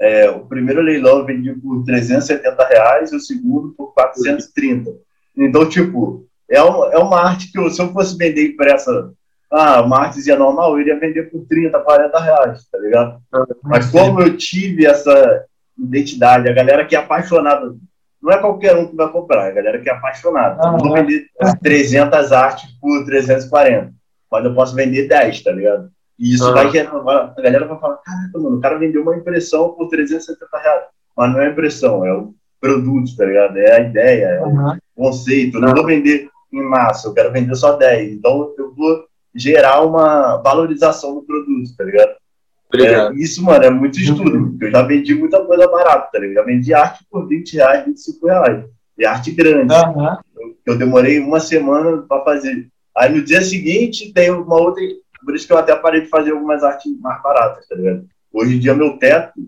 é, o primeiro leilão eu vendi por 370 reais o segundo por 430. Então, tipo, é uma, é uma arte que eu, se eu fosse vender impressa ah, uma artezinha normal, eu iria vender por 30, 40 reais, tá ligado? Mas como eu tive essa identidade, a galera que é apaixonada, não é qualquer um que vai comprar, é a galera que é apaixonada. Eu não vou vender 300 artes por 340, mas eu posso vender 10, tá ligado? E isso vai gerar, a galera vai falar, caraca, mano, o cara vendeu uma impressão por 370 reais. Mas não é impressão, é o produto, tá ligado? É a ideia, é o conceito. Eu não vou vender em massa, eu quero vender só 10. Então eu vou gerar uma valorização do produto, tá ligado? É, isso, mano, é muito estudo. Eu já vendi muita coisa barata, tá ligado? Já vendi arte por 20 reais, 25 reais. E arte grande. Uhum. Eu, eu, demorei uma semana para fazer. Aí no dia seguinte tem uma outra. Por isso que eu até parei de fazer algumas artes mais baratas, tá ligado? Hoje em dia meu teto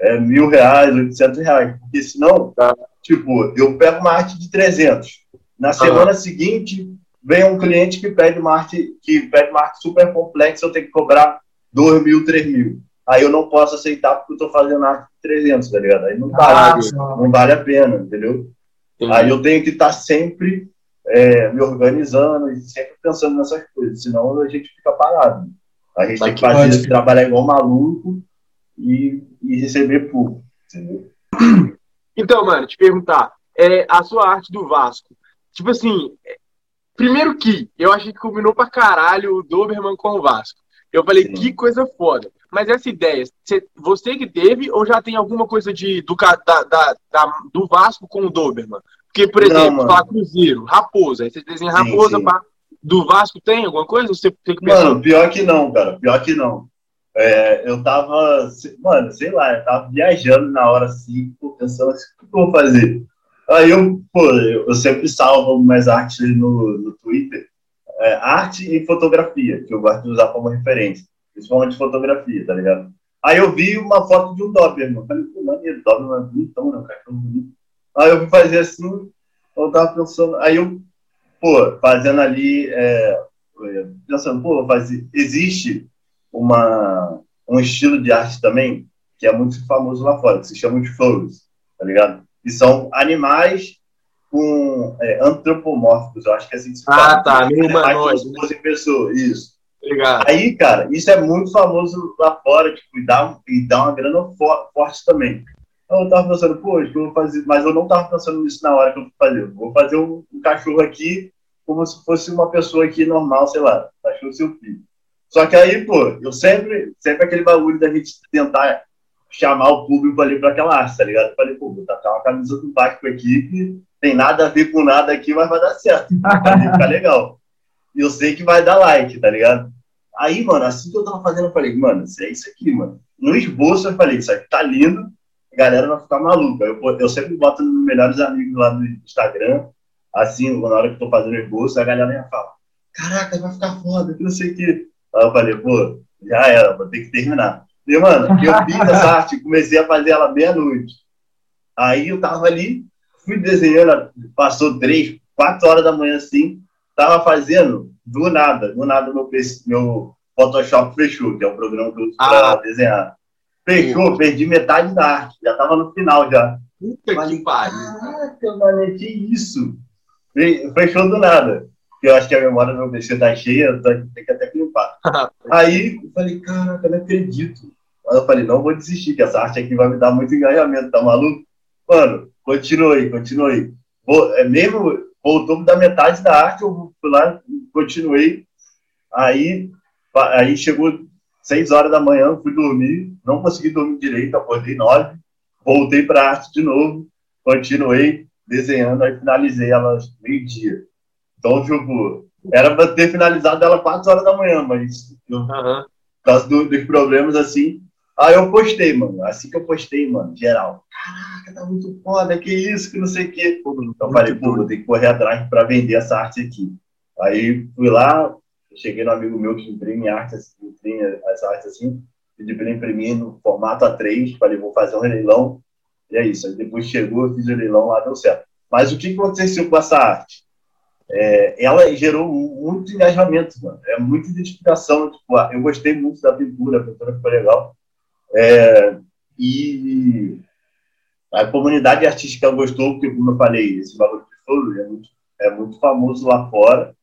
é mil reais, 800 reais. Porque senão, tá. tipo, eu pego uma arte de 300. Na semana seguinte, vem um cliente que pede uma arte, que pede uma arte super complexa, eu tenho que cobrar 2 mil, 3 mil. Aí eu não posso aceitar porque eu estou fazendo arte de 300, tá ligado? Aí não, ah, vale, não vale a pena, entendeu? Aí eu tenho que estar tá sempre é, me organizando e sempre pensando nessas coisas, senão a gente fica parado. A gente Mas tem que fazer, pode. trabalhar igual maluco e, e receber pouco, entendeu? Então, mano, te perguntar, é, a sua arte do Vasco, tipo assim, primeiro que eu achei que combinou pra caralho o Doberman com o Vasco. Eu falei, Sim. que coisa foda. Mas essa ideia, você que teve ou já tem alguma coisa de, do, da, da, da do Vasco com o Doberman? Porque, por exemplo, falar Cruzeiro, Raposa, aí você desenha Raposa, sim. Pra, do Vasco tem alguma coisa? Você tem que pensar? Mano, pior que não, cara, pior que não. É, eu tava, mano, sei lá, eu tava viajando na hora assim, pensando assim, o que eu vou fazer? Aí eu, pô, eu sempre salvo algumas artes no, no Twitter, é, arte e fotografia, que eu gosto de usar como referência, principalmente fotografia, tá ligado? Aí eu vi uma foto de um Doberman, falei, pô, maneiro, Doberman é bonitão, né, um cachorro bonito. Aí eu fui fazer assim, eu tava pensando, aí eu, pô, fazendo ali, é, pensando, pô, fazer, existe uma, um estilo de arte também que é muito famoso lá fora, que se chama de flores, tá ligado? E são animais com é, antropomórficos, eu acho que é assim que se ah, fala. Ah, tá, meio humanoide. Se pessoa, isso. Obrigado. Aí, cara, isso é muito famoso lá fora, tipo, e dá, e dá uma grana for, forte também. Eu tava pensando, pô, eu vou fazer, mas eu não tava pensando nisso na hora que eu vou fazer. vou fazer um, um, cachorro aqui como se fosse uma pessoa aqui normal, sei lá, cachorro seu filho. Só que aí, pô, eu sempre, sempre aquele bagulho da gente tentar chamar o público ali para aquela arte, tá ligado? Eu falei, pô, vou tacar uma camisa do Vasco aqui que tem nada a ver com nada aqui, mas vai dar certo. Vai ficar legal. E eu sei que vai dar like, tá ligado? Aí, mano, assim que eu tava fazendo, eu falei, mano, é isso aqui, mano. No esboço, eu falei, isso aqui tá lindo, a galera vai ficar maluca. Eu, eu sempre boto nos melhores amigos lá no Instagram, assim, na hora que eu tô fazendo o esboço, a galera ia falar, caraca, vai ficar foda, que não sei o quê. Aí eu falei, pô, já era, vou ter que terminar. E, mano, eu fiz essa arte, comecei a fazer ela meia-noite. Aí eu tava ali, fui desenhando, passou três, quatro horas da manhã assim, tava fazendo, do nada, do nada meu, meu Photoshop fechou, que é o programa que eu uso ah. pra desenhar. Fechou, perdi metade da arte, já tava no final já. Puta Falei, que pariu. Caraca, mano, que isso? Fechou do nada. Eu acho que a memória do meu PC tá cheia, eu tenho que até limpar. Aí eu falei, caraca, não acredito. Aí eu falei, não vou desistir, que essa arte aqui vai me dar muito engajamento, tá maluco? Mano, continuei, continuei. Vou, é, mesmo voltou da metade da arte, eu fui lá, continuei. Aí, aí chegou seis horas da manhã, fui dormir, não consegui dormir direito, acordei nove, voltei para a arte de novo, continuei desenhando, aí finalizei ela meio-dia. Então, tipo, era para ter finalizado ela quatro horas da manhã, mas eu, uhum. por causa do, dos problemas assim, Aí eu postei, mano. Assim que eu postei, mano, geral. Caraca, tá muito foda, que isso, que não sei o quê. Então eu falei, pô, vou ter que correr atrás para vender essa arte aqui. Aí fui lá, cheguei no amigo meu que imprime arte, imprime as artes assim, pedi para ele imprimir no formato A3, falei, vou fazer um leilão. E é isso. Aí depois chegou, eu fiz o leilão lá, deu certo. Mas o que aconteceu com essa arte? É, ela gerou muito engajamento, mano. É muita identificação. Tipo, eu gostei muito da pintura, a pintura ficou legal. É, e a comunidade artística gostou, porque, como eu falei, esse bagulho de flor é muito, é muito famoso lá fora.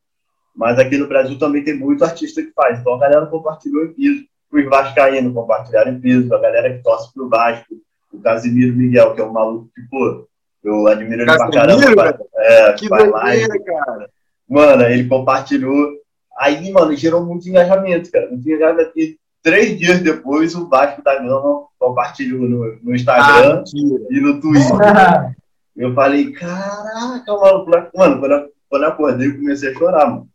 Mas aqui no Brasil também tem muito artista que faz. Então a galera compartilhou em piso. Os Vascaínos compartilharam em piso. A galera que torce pro Vasco. O Casimiro Miguel, que é um maluco que, pô, eu admiro ele pra caramba. É, que doideira, cara. Mano, ele compartilhou. Aí, mano, gerou muito engajamento, cara. Muito engajamento. E três dias depois, o Vasco da Gama compartilhou no, no Instagram ah, e no Twitter. eu falei, caraca, maluco. Mano, quando eu, quando eu acordei, eu comecei a chorar, mano.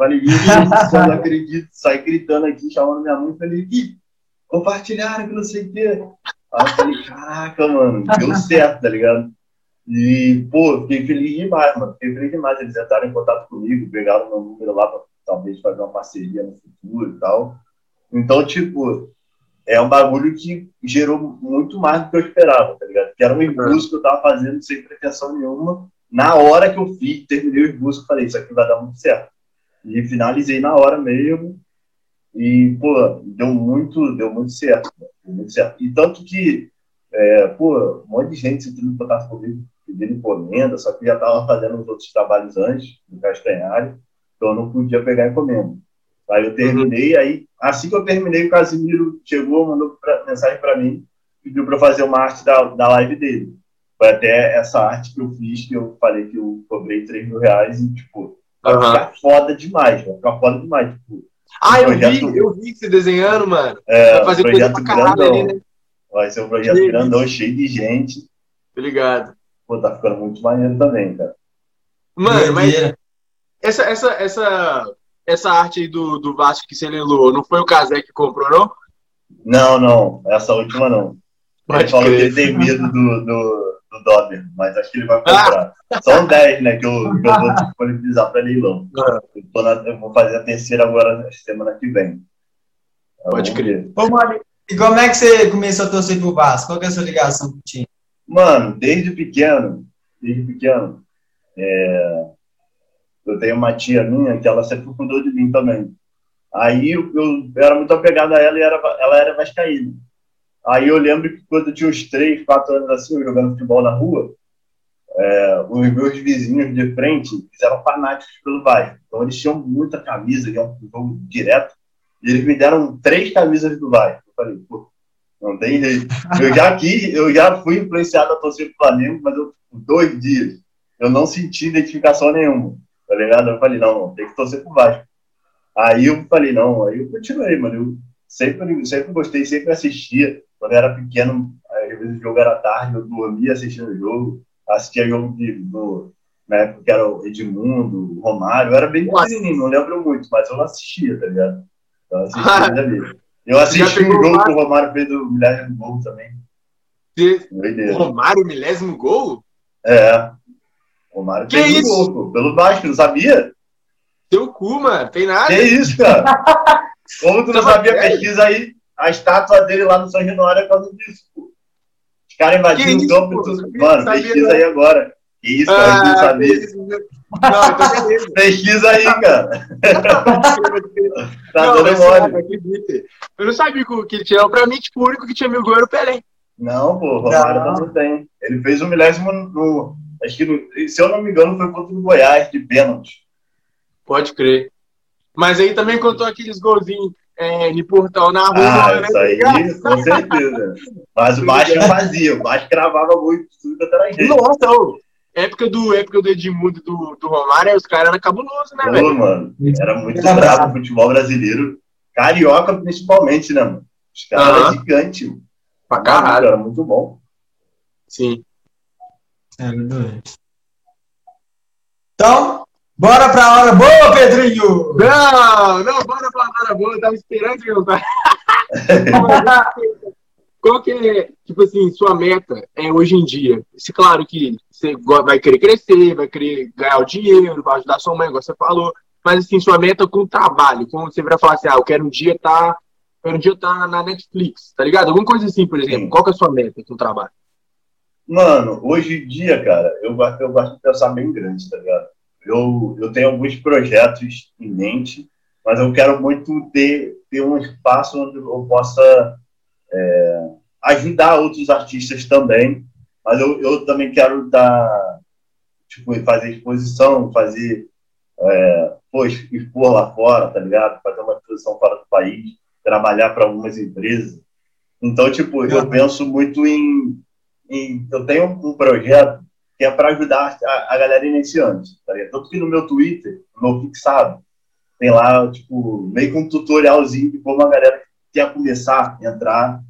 Falei, isso, eu não acredito. Saí gritando aqui, chamando minha mãe. Falei, Ih, compartilharam que não sei o quê. Aí eu falei, caraca, mano, deu certo, tá ligado? E, pô, fiquei feliz demais, mano. Fiquei feliz demais. Eles entraram em contato comigo, pegaram meu número lá pra talvez fazer uma parceria no futuro e tal. Então, tipo, é um bagulho que gerou muito mais do que eu esperava, tá ligado? Que era um esboço que eu tava fazendo sem pretensão nenhuma. Na hora que eu fiz, terminei o esboço, falei, isso aqui vai dar muito certo. E finalizei na hora mesmo. E, pô, deu muito, deu muito certo. Deu muito certo. E tanto que, é, pô, um monte de gente se entrando em contato comigo, pedindo encomenda, só que já tava fazendo os outros trabalhos antes, no Castanhari, então eu não podia pegar encomenda. Aí eu terminei, uhum. aí assim que eu terminei, o Casimiro chegou, mandou pra, mensagem para mim, pediu para fazer uma arte da, da live dele. Foi até essa arte que eu fiz, que eu falei que eu cobrei 3 mil reais e, tipo, vai uhum. ficar foda demais, vai ficar foda demais. Tipo, ah, eu projeto... vi, eu vi você desenhando, mano. É, vai fazer projeto coisa pra caralho ali, né? Vai ser um projeto que grandão, cheio de gente. Obrigado. Pô, tá ficando muito maneiro também, cara. Mano, mas essa, essa, essa, essa arte aí do, do Vasco que você lelou, não foi o Casé que comprou, não? Não, não. Essa última não. Pode ele falou que ele tem medo do, do, do Dober, mas acho que ele vai comprar. Ah. São 10, né, que eu, que eu vou disponibilizar para leilão. Ah. Eu, na, eu, vou fazer a terceira agora, semana que vem. Então, Pode crer. Ô, e como é que você começou a torcer pro Vasco? Qual que é a sua ligação com o time? Mano, desde pequeno, desde pequeno, é, eu tenho uma tia minha que ela sempre cuidou de mim também. Aí eu, eu era muito apegado a ela e era, ela era vascaína. Aí eu lembro que quando eu tinha uns 3, 4 anos assim, jogando futebol na rua, é, os meus vizinhos de frente eram fanáticos pelo Vasco. Então eles tinham muita camisa, iam pro jogo direto, e eles me deram três camisas do Vasco. Eu falei, pô, não tem jeito. Eu já aqui, eu já fui influenciado a torcer pro Flamengo, mas eu, dois dias, eu não senti identificação nenhuma tá ligado? Eu falei, não, tem que torcer pro Vasco. Aí eu falei, não, aí eu continuei, mano. Eu sempre, sempre gostei, sempre assistia. Quando eu era pequeno, às vezes o jogo era tarde, eu dormia assistindo o jogo, assistia jogo de, do, na época que era o Edmundo, o Romário, eu era bem pequenininho, não lembro muito, mas eu assistia, tá ligado? Eu assistia ali. Eu assisti um jogo que o Romário fez o milésimo gol também. Romário, milésimo gol? É. Romário que fez isso? Um gol, pelo Vasco, não sabia? Teu cu, mano, tem nada. Que isso, cara? Como tu não sabia, pesquisa aí. A estátua dele lá no São Januário é por causa disso, pô. Os caras invadiram o campo. Tu... Mano, pesquisa não. aí agora. Que isso, ah, não sabia. Não, então pesquisa aí, cara. tá não, dando mole. Eu não sabia que ele tinha. Pra mim, tipo, o único que tinha mil gol era o Pelé. Não, pô, o Romário também tem. Ele fez o um milésimo no, Acho que, no, se eu não me engano, foi contra o Goiás, de pênalti. Pode crer. Mas aí também contou aqueles golzinhos é, de portal na rua. Ah, né? isso aí, com certeza. Mas o Baixo fazia, o Baixo cravava muito, tudo até jeito. Nossa, ô, época do, época do Edmundo do, do Romário, os caras eram cabulosos, né, velho? mano, era muito bravo o futebol brasileiro. Carioca, principalmente, né, mano? Os caras uh -huh. eram gigantes. Pra caralho. Era muito bom. Sim. É, doente. Então, bora pra hora boa, Pedrinho! Não, não, bora pra hora boa, eu tava esperando perguntar. Qual que é, tipo assim, sua meta é hoje em dia? Se claro que você vai querer crescer, vai querer ganhar o dinheiro, vai ajudar sua mãe, igual você falou, mas assim, sua meta com o trabalho, como você vai falar assim, ah, eu quero um dia estar, tá, quero um dia estar tá na Netflix, tá ligado? Alguma coisa assim, por exemplo. Sim. Qual que é a sua meta com o trabalho? Mano, hoje em dia, cara, eu, eu gosto de pensar bem grande, tá ligado? Eu, eu tenho alguns projetos em mente, mas eu quero muito ter, ter um espaço onde eu possa é, ajudar outros artistas também, mas eu, eu também quero dar, tipo, fazer exposição, fazer, é, poxa, expor lá fora, tá ligado? Fazer uma exposição fora do país, trabalhar para algumas empresas. Então, tipo, eu penso muito em, em eu tenho um projeto que é para ajudar a, a, galera iniciante, tá ligado? Tanto que no meu Twitter, no meu fixado, tem lá, tipo, meio que um tutorialzinho de como a galera quer começar a entrar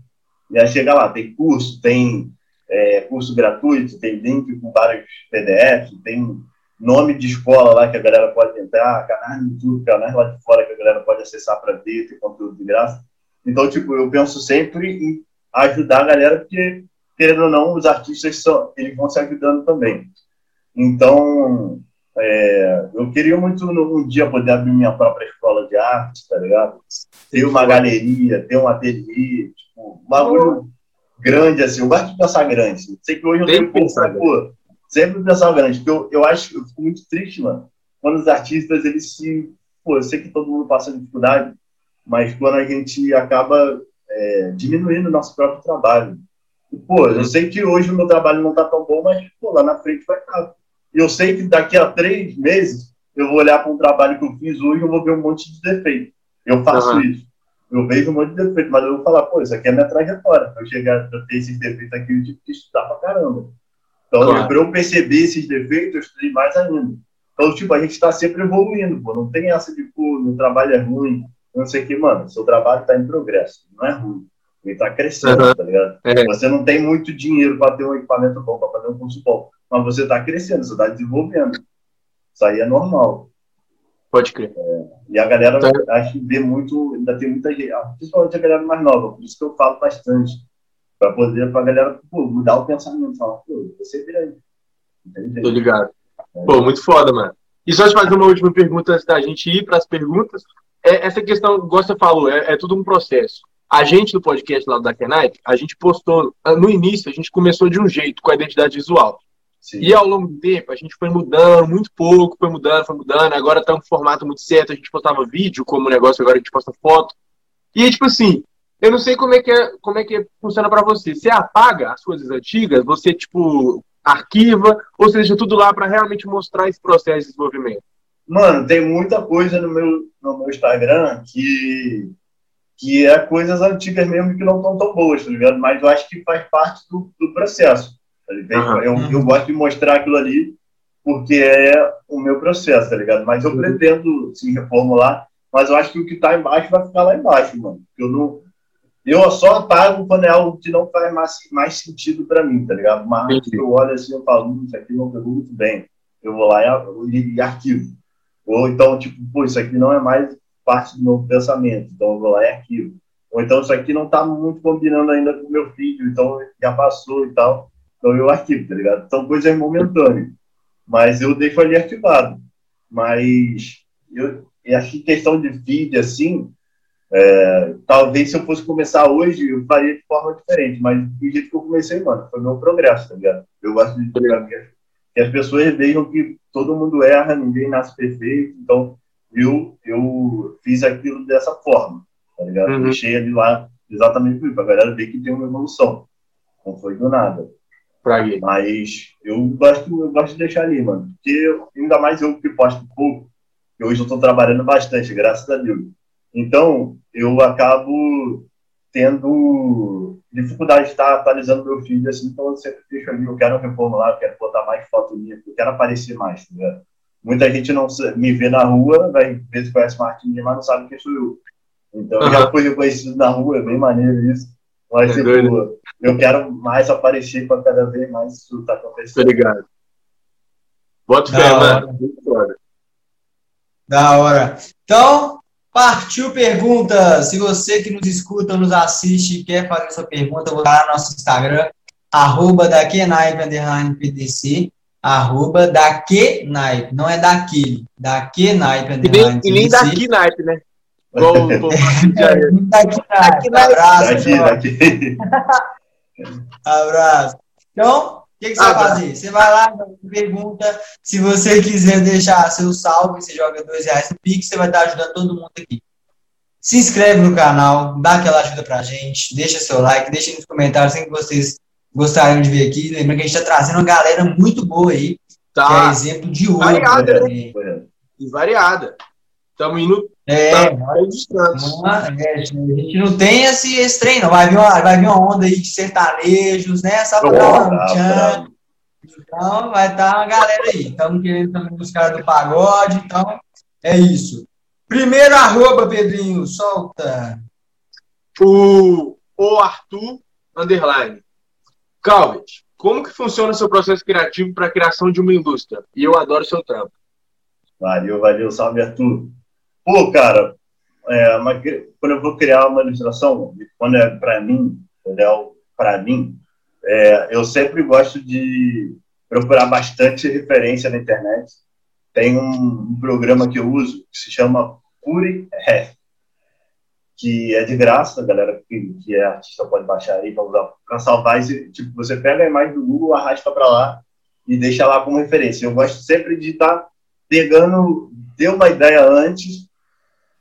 e aí chega lá, tem curso, tem é, curso gratuito, tem link com vários PDFs, tem nome de escola lá que a galera pode entrar, canais no YouTube, canais lá de fora que a galera pode acessar para ver, ter conteúdo de graça. Então, tipo, eu penso sempre em ajudar a galera, porque, querendo ou não, os artistas são, eles vão se ajudando também. Então, é, eu queria muito um dia poder abrir minha própria escola de arte, tá ligado? Ter uma galeria, ter um ateliê, tipo, um bagulho grande, assim. Eu gosto de pensar grande. Sei que hoje eu tenho mas, pô, sempre pensar grande. Porque eu, eu acho, eu fico muito triste, mano, quando os artistas, eles se. Pô, eu sei que todo mundo passa dificuldade, mas quando a gente acaba é, diminuindo o nosso próprio trabalho. Pô, eu sei que hoje o meu trabalho não tá tão bom, mas, pô, lá na frente vai estar. E eu sei que daqui a três meses eu vou olhar para um trabalho que eu fiz hoje e eu vou ver um monte de defeito. Eu faço uhum. isso. Eu vejo um monte de defeito, mas eu vou falar, pô, isso aqui é minha trajetória. Eu chegar a ter esses defeitos aqui, eu tive que estudar pra caramba. Então, claro. para eu perceber esses defeitos, eu estudei mais ainda. Então, tipo, a gente está sempre evoluindo, pô. Não tem essa de, pô, meu trabalho é ruim, não sei o que, mano. Seu trabalho está em progresso, não é ruim. Ele está crescendo, uhum. tá ligado? É. Você não tem muito dinheiro para ter um equipamento bom, para fazer um curso bom mas você está crescendo, você está desenvolvendo. Isso aí é normal. Pode crer. É, e a galera, então, acho que vê muito, ainda tem muita gente, principalmente a galera mais nova, por isso que eu falo bastante, para poder, para a galera pô, mudar o pensamento, falar, pô, você grande. Tô ligado. É. Pô, muito foda, mano. E só te fazer uma última pergunta antes da gente ir para as perguntas. É, essa questão, igual você falou, é, é tudo um processo. A gente do podcast lá do da Kenite, a gente postou, no início, a gente começou de um jeito, com a identidade visual. Sim. E ao longo do tempo, a gente foi mudando muito pouco, foi mudando, foi mudando. Agora tá um formato muito certo. A gente postava vídeo como negócio, agora a gente posta foto. E tipo assim, eu não sei como é que, é, como é que funciona para você. Você apaga as coisas antigas, você, tipo, arquiva, ou você deixa tudo lá para realmente mostrar esse processo de desenvolvimento? Mano, tem muita coisa no meu, no meu Instagram que, que é coisas antigas mesmo que não estão tão boas, tá ligado? Mas eu acho que faz parte do, do processo. Uhum. Eu, eu gosto de mostrar aquilo ali porque é o meu processo, tá ligado? Mas eu uhum. pretendo sim reformular, mas eu acho que o que tá embaixo vai ficar lá embaixo, mano. Eu não. Eu só apago quando é algo que não faz mais, mais sentido para mim, tá ligado? Mas que eu olho assim, eu falo, hum, isso aqui não pegou muito bem. Eu vou lá e, e, e arquivo. Ou então, tipo, pô, isso aqui não é mais parte do meu pensamento, então eu vou lá e arquivo. Ou então, isso aqui não tá muito combinando ainda com o meu filho, então já passou e tal. Então eu arquivo, tá ligado? São coisas momentâneas. Mas eu deixo ali arquivado. Mas eu, eu acho que questão de vídeo, assim, é, talvez se eu fosse começar hoje, eu faria de forma diferente. Mas do jeito que eu comecei, mano, foi meu progresso, tá ligado? Eu gosto de que, que as pessoas vejam que todo mundo erra, ninguém nasce perfeito. Então eu, eu fiz aquilo dessa forma, tá ligado? Uhum. Deixei ali lá exatamente isso, pra galera ver que tem uma evolução. Não foi do nada. Mas eu gosto, eu gosto de deixar ali, mano. Porque ainda mais eu que posto pouco, que hoje eu estou trabalhando bastante, graças a Deus. Então, eu acabo tendo dificuldade de estar atualizando meu feed, assim, então eu sempre deixo ali, eu quero reformular, eu quero botar mais foto minha, eu quero aparecer mais, tá ligado? Muita gente não me vê na rua, vai ver se conhece minha, mas não sabe quem sou eu. Então, uhum. eu já fui reconhecido na rua, é bem maneiro isso. Mas, é tipo, eu quero mais aparecer para cada vez mais isso tá acontecendo. Obrigado. Bota fé, mano. Da hora. Então, partiu pergunta. Se você que nos escuta, nos assiste, quer fazer sua pergunta, vou lá no nosso Instagram, arroba underline PDC, arroba daquenaipe, não é daquele, daquenaipe, underline PDC. E nem daqui naipe, né? Igual o Daqui, daqui, daqui. Abraço. Então, o que, que você vai fazer? Você vai lá, pergunta. Se você quiser deixar seu salve, você joga dois reais no Pix, você vai estar ajudando todo mundo aqui. Se inscreve no canal, dá aquela ajuda pra gente, deixa seu like, deixa nos comentários o que vocês gostariam de ver aqui. Lembra que a gente está trazendo uma galera muito boa aí, tá. que é exemplo de ouro. Variada, né? E variada. Estamos indo. É, tá, é, a gente não tem esse, esse trem, não. Vai vir, uma, vai vir uma onda aí de sertanejos, né? Só pra dar um tchan. Então, vai estar tá uma galera aí. Estamos querendo também os caras do pagode, então é isso. Primeiro arroba, Pedrinho, solta. O, o Arthur Underline. Calvet, como que funciona o seu processo criativo para a criação de uma indústria? E eu adoro seu trampo. Valeu, valeu, salve Arthur. Pô, cara, é, uma, quando eu vou criar uma ilustração, quando é para mim, entendeu? Para mim, é, eu sempre gosto de procurar bastante referência na internet. Tem um, um programa que eu uso que se chama Pure Ref, que é de graça, a galera que, que é artista pode baixar aí para usar para salvar. Esse, tipo, você pega a imagem do Google, arrasta para lá e deixa lá como referência. Eu gosto sempre de estar tá pegando, ter uma ideia antes,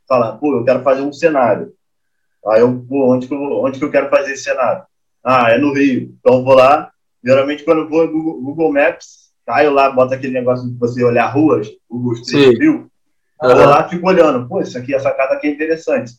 falar, pô, eu quero fazer um cenário. Aí eu, pô, onde que eu, onde que eu quero fazer esse cenário? Ah, é no Rio. Então eu vou lá. Geralmente quando eu vou no Google, Google Maps, caio lá, bota aquele negócio de você olhar ruas, Google Street View. Eu vou lá, fico olhando. Pô, isso aqui, essa casa aqui é interessante.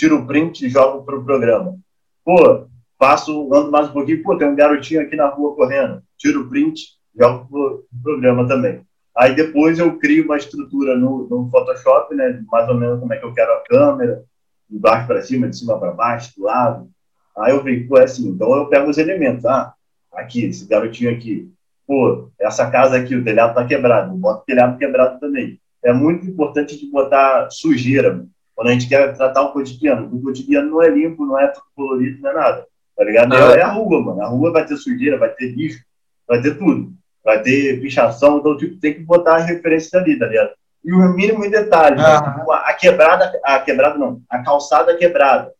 Tiro o print e jogo pro programa. Pô, passo, ando mais um pouquinho, pô, tem um garotinho aqui na rua correndo. Tiro o print, jogo pro programa também. Aí depois eu crio uma estrutura no, no Photoshop, né? Mais ou menos como é que eu quero a câmera, de baixo para cima, de cima para baixo, do lado. Aí eu vi, pô, é assim, então eu pego os elementos. Ah, aqui, esse garotinho aqui. Pô, essa casa aqui, o telhado tá quebrado. Bota o telhado quebrado também. É muito importante de botar sujeira, quando a gente quer tratar o cotidiano. O cotidiano não é limpo, não é colorido, não é nada. Tá ligado? É, é a rua, mano. A rua vai ter sujeira, vai ter lixo, vai ter tudo vai ter pichação, então tipo, tem que botar as referências ali, tá ligado? E o mínimo em detalhe, né? tipo, a quebrada, a quebrada não, a calçada quebrada.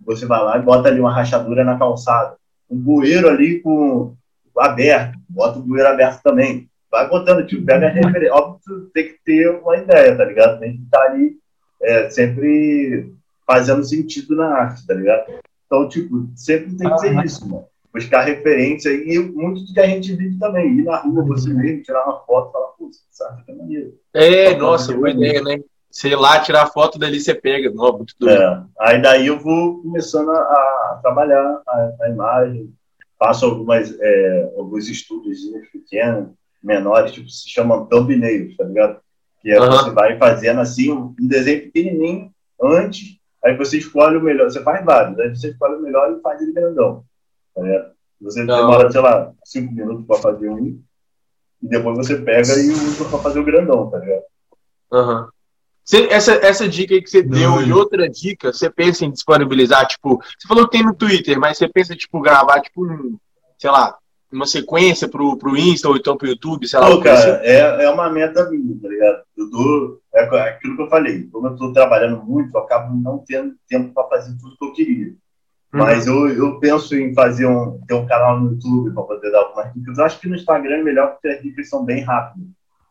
Você vai lá e bota ali uma rachadura na calçada. Um bueiro ali com aberto, bota o bueiro aberto também. Vai botando, tipo, pega as referências. Óbvio, tem que ter uma ideia, tá ligado? Tem que estar ali é, sempre fazendo sentido na arte, tá ligado? Então, tipo, sempre tem que ser isso, mano buscar referência e muito do que a gente vive também. Ir na rua, você mesmo, tirar uma foto e falar, putz, sabe, que maneiro. É, nossa, boa ideia, né? Sei lá, tirar foto dali você pega, não, muito doido. É, aí daí eu vou começando a, a trabalhar a, a, imagem, faço algumas, é, alguns estudos pequenos, menores, tipo, se chamam thumbnails, tá ligado? Que é uhum. você vai fazendo assim, um desenho pequenininho antes, aí você escolhe o melhor, você faz vários, aí você escolhe o melhor e faz ele grandão. É, você Não. demora, sei lá, cinco minutos para fazer um, e depois você pega e usa para fazer o grandão, tá ligado? Uhum. essa, essa dica aí que você Não. deu e outra dica, você pensa em disponibilizar, tipo, você falou que tem no Twitter, mas você pensa, tipo, gravar, tipo, um, sei lá, uma sequência pro, pro Insta ou então pro YouTube, sei lá. Pô, cara, é, é uma meta minha, tá ligado? Eu tô, é aquilo que eu falei, como eu tô trabalhando muito, eu acabo não tendo tempo para fazer tudo que eu queria. Mas eu, eu penso em fazer um, ter um canal no YouTube para poder dar algumas dicas. Eu acho que no Instagram é melhor porque as dicas são bem rápidas.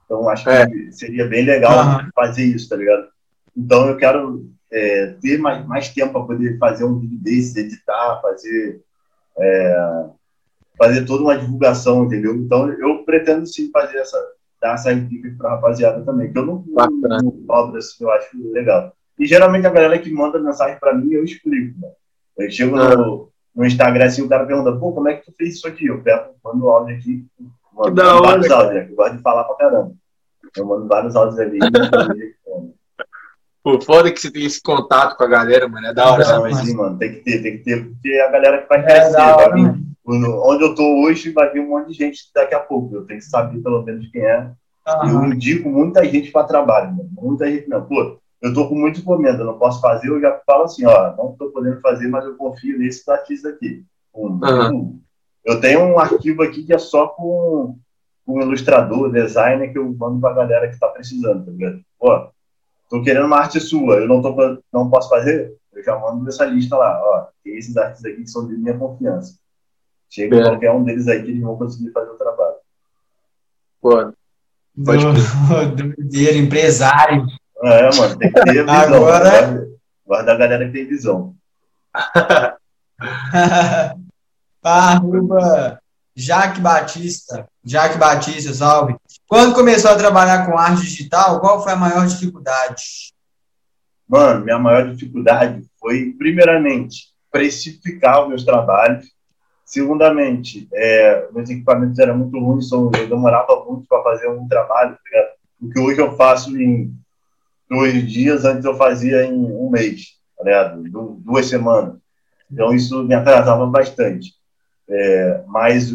Então acho é. que seria bem legal uhum. fazer isso, tá ligado? Então eu quero é, ter mais, mais tempo para poder fazer um vídeo desse, editar, fazer, é, fazer toda uma divulgação, entendeu? Então eu pretendo sim fazer essa, dar essas dicas para a rapaziada também, que eu não, não, não cobro assim, eu acho legal. E geralmente a galera que manda mensagem para mim, eu explico, né? Eu chego no, no Instagram assim, o cara pergunta, pô, como é que tu fez isso aqui? Eu pego, mando áudio aqui, mando da vários hora, áudios, né? Eu gosto de falar pra caramba. Eu mando vários áudios ali. Pô, foda que você tem esse contato com a galera, mano. É da hora, sabe? Sim, mano, tem que ter, tem que ter, porque é a galera que vai é crescer, é vai vir, onde eu tô hoje vai vir um monte de gente daqui a pouco. Eu tenho que saber pelo menos quem é. Eu indico muita gente para trabalho. Muita gente não. Pô, eu estou com muito encomenda, não posso fazer, eu já falo assim, ó, não estou podendo fazer, mas eu confio nesse artista aqui. Um, uhum. Eu tenho um arquivo aqui que é só com, com ilustrador, designer, que eu mando para a galera que está precisando, tá ligado? Pô, tô querendo uma arte sua, eu não, tô, não posso fazer, eu já mando nessa lista lá, ó, tem esses artistas aqui que são de minha confiança. Chega é. qualquer um deles aí que eles vão conseguir fazer o trabalho. Pô, pode do, do, empresário. É, mano, tem que ter visão. Agora... Guarda a galera que tem visão. Arroba Jaque Batista. Jaque Batista, salve. Quando começou a trabalhar com arte digital, qual foi a maior dificuldade? Mano, minha maior dificuldade foi, primeiramente, precificar os meus trabalhos. Segundamente, é, meus equipamentos eram muito ruins, eu demorava muito para fazer um trabalho. Tá o que hoje eu faço em dois dias, antes eu fazia em um mês, tá duas semanas. Então isso me atrasava bastante. É, mas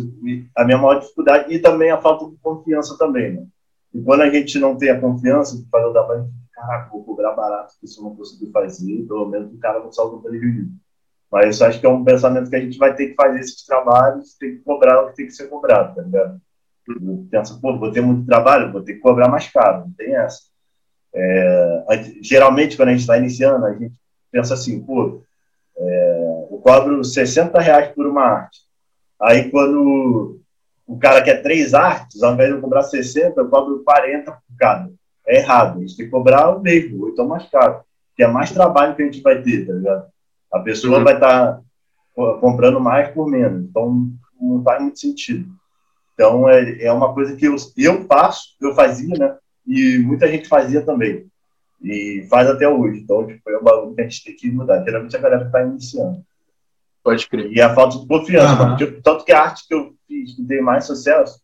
a minha maior dificuldade e também a falta de confiança também, né? E quando a gente não tem a confiança de fazer o trabalho, caraca, vou cobrar barato, porque se eu não conseguir fazer, pelo menos o cara não salva o prejuízo. Mas acho que é um pensamento que a gente vai ter que fazer esses trabalhos, tem que cobrar o que tem que ser cobrado, tá ligado? Pensa, pô, vou ter muito trabalho, vou ter que cobrar mais caro, não tem essa. É, geralmente, quando a gente está iniciando, a gente pensa assim, pô, é, eu cobro 60 reais por uma arte. Aí, quando o cara quer três artes, ao invés de eu cobrar 60, eu cobro 40 por cada. É errado. A gente tem que cobrar o mesmo, ou então mais caro. Que é mais trabalho que a gente vai ter, tá ligado? A pessoa uhum. vai estar tá comprando mais por menos. Então, não faz muito sentido. Então, é, é uma coisa que eu, eu faço, eu fazia, né? E muita gente fazia também. E faz até hoje. Então, tipo, é um bagulho que a gente tem que mudar. Geralmente a galera está iniciando. Pode crer. E a falta de confiança. Uhum. Tipo, tanto que a arte que eu fiz, que tem mais sucesso,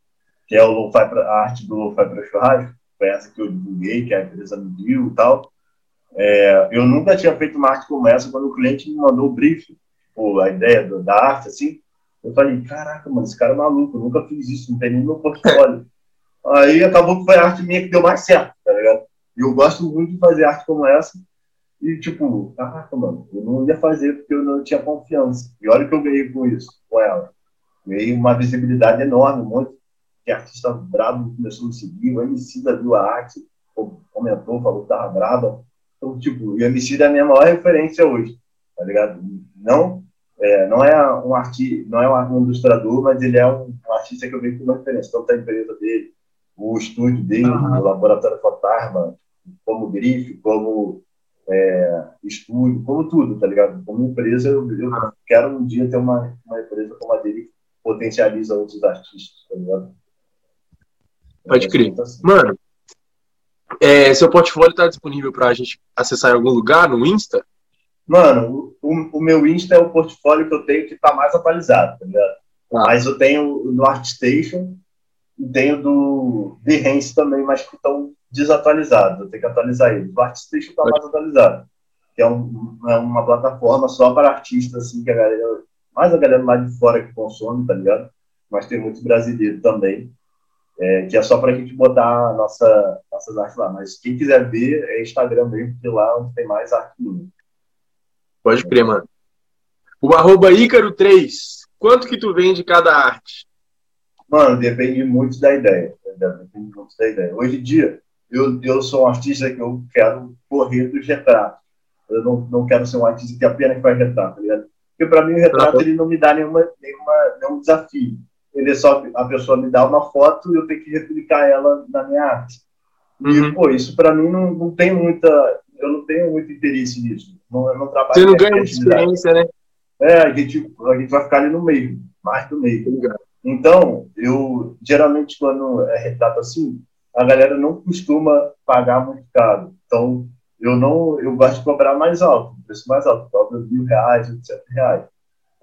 que é o lo pra, a arte do Lo-Fi para churrasco, foi essa que eu divulguei, que a empresa me viu e tal. É, eu nunca tinha feito uma arte como essa quando o cliente me mandou o briefing, tipo, a ideia do, da arte, assim. Eu falei, caraca, mano, esse cara é maluco, eu nunca fiz isso, não tem nem meu portfólio. Aí acabou que foi a arte minha que deu mais certo, tá ligado? E eu gosto muito de fazer arte como essa. E, tipo, caraca, mano, eu não ia fazer porque eu não tinha confiança. E olha o que eu ganhei com isso, com ela. Ganhei uma visibilidade enorme, um monte de artista brabo começou a me seguir, o MC da viu a arte, comentou, falou que tava brava. Então, tipo, o MC é a minha maior referência hoje, tá ligado? Não é, não é um artista, não é um ilustrador, mas ele é um, um artista que eu vejo como referência. Então, tá a empresa dele, o estúdio dele, uhum. o Laboratório Fantasma, como grife, como é, estúdio, como tudo, tá ligado? Como empresa, eu, eu quero um dia ter uma, uma empresa como a dele que potencializa outros artistas, tá ligado? Pode crer. Assim. Mano, é, seu portfólio está disponível para a gente acessar em algum lugar no Insta? Mano, o, o, meu Insta é o portfólio que eu tenho que está mais atualizado, tá ligado? Ah. Mas eu tenho no ArtStation e tenho do Behance também, mas que estão desatualizados. Eu tenho que atualizar eles. O ArtStation está mais atualizado, que é, um, é, uma plataforma só para artistas, assim, que a galera, mais a galera lá de fora que consome, tá ligado? Mas tem muitos brasileiros também, é, que é só para a gente botar nossa, nossas artes lá. Mas quem quiser ver, é Instagram mesmo, que é lá onde tem mais arte minha. Pode crer, mano. O arroba Ícaro3, quanto que tu vende cada arte? Mano, depende muito da ideia. Depende muito da ideia. Hoje em dia, eu, eu sou um artista que eu quero correr dos retratos. Eu não, não quero ser um artista que apenas faz retrato, tá ligado? Porque para mim o retrato ele não me dá nenhuma, nenhuma, nenhum desafio. Ele só a pessoa me dá uma foto e eu tenho que replicar ela na minha arte. Uhum. E, pô, isso para mim não, não tem muita. Eu não tenho muito interesse nisso. Não, eu não trabalho. Você não ganha experiência, né? É, a gente, a gente vai ficar ali no meio, mais do meio. Então, eu geralmente quando é retrato assim, a galera não costuma pagar muito caro. Então, eu não, eu gosto de cobrar mais alto, preço mais alto, cobro mil reais, 800 reais.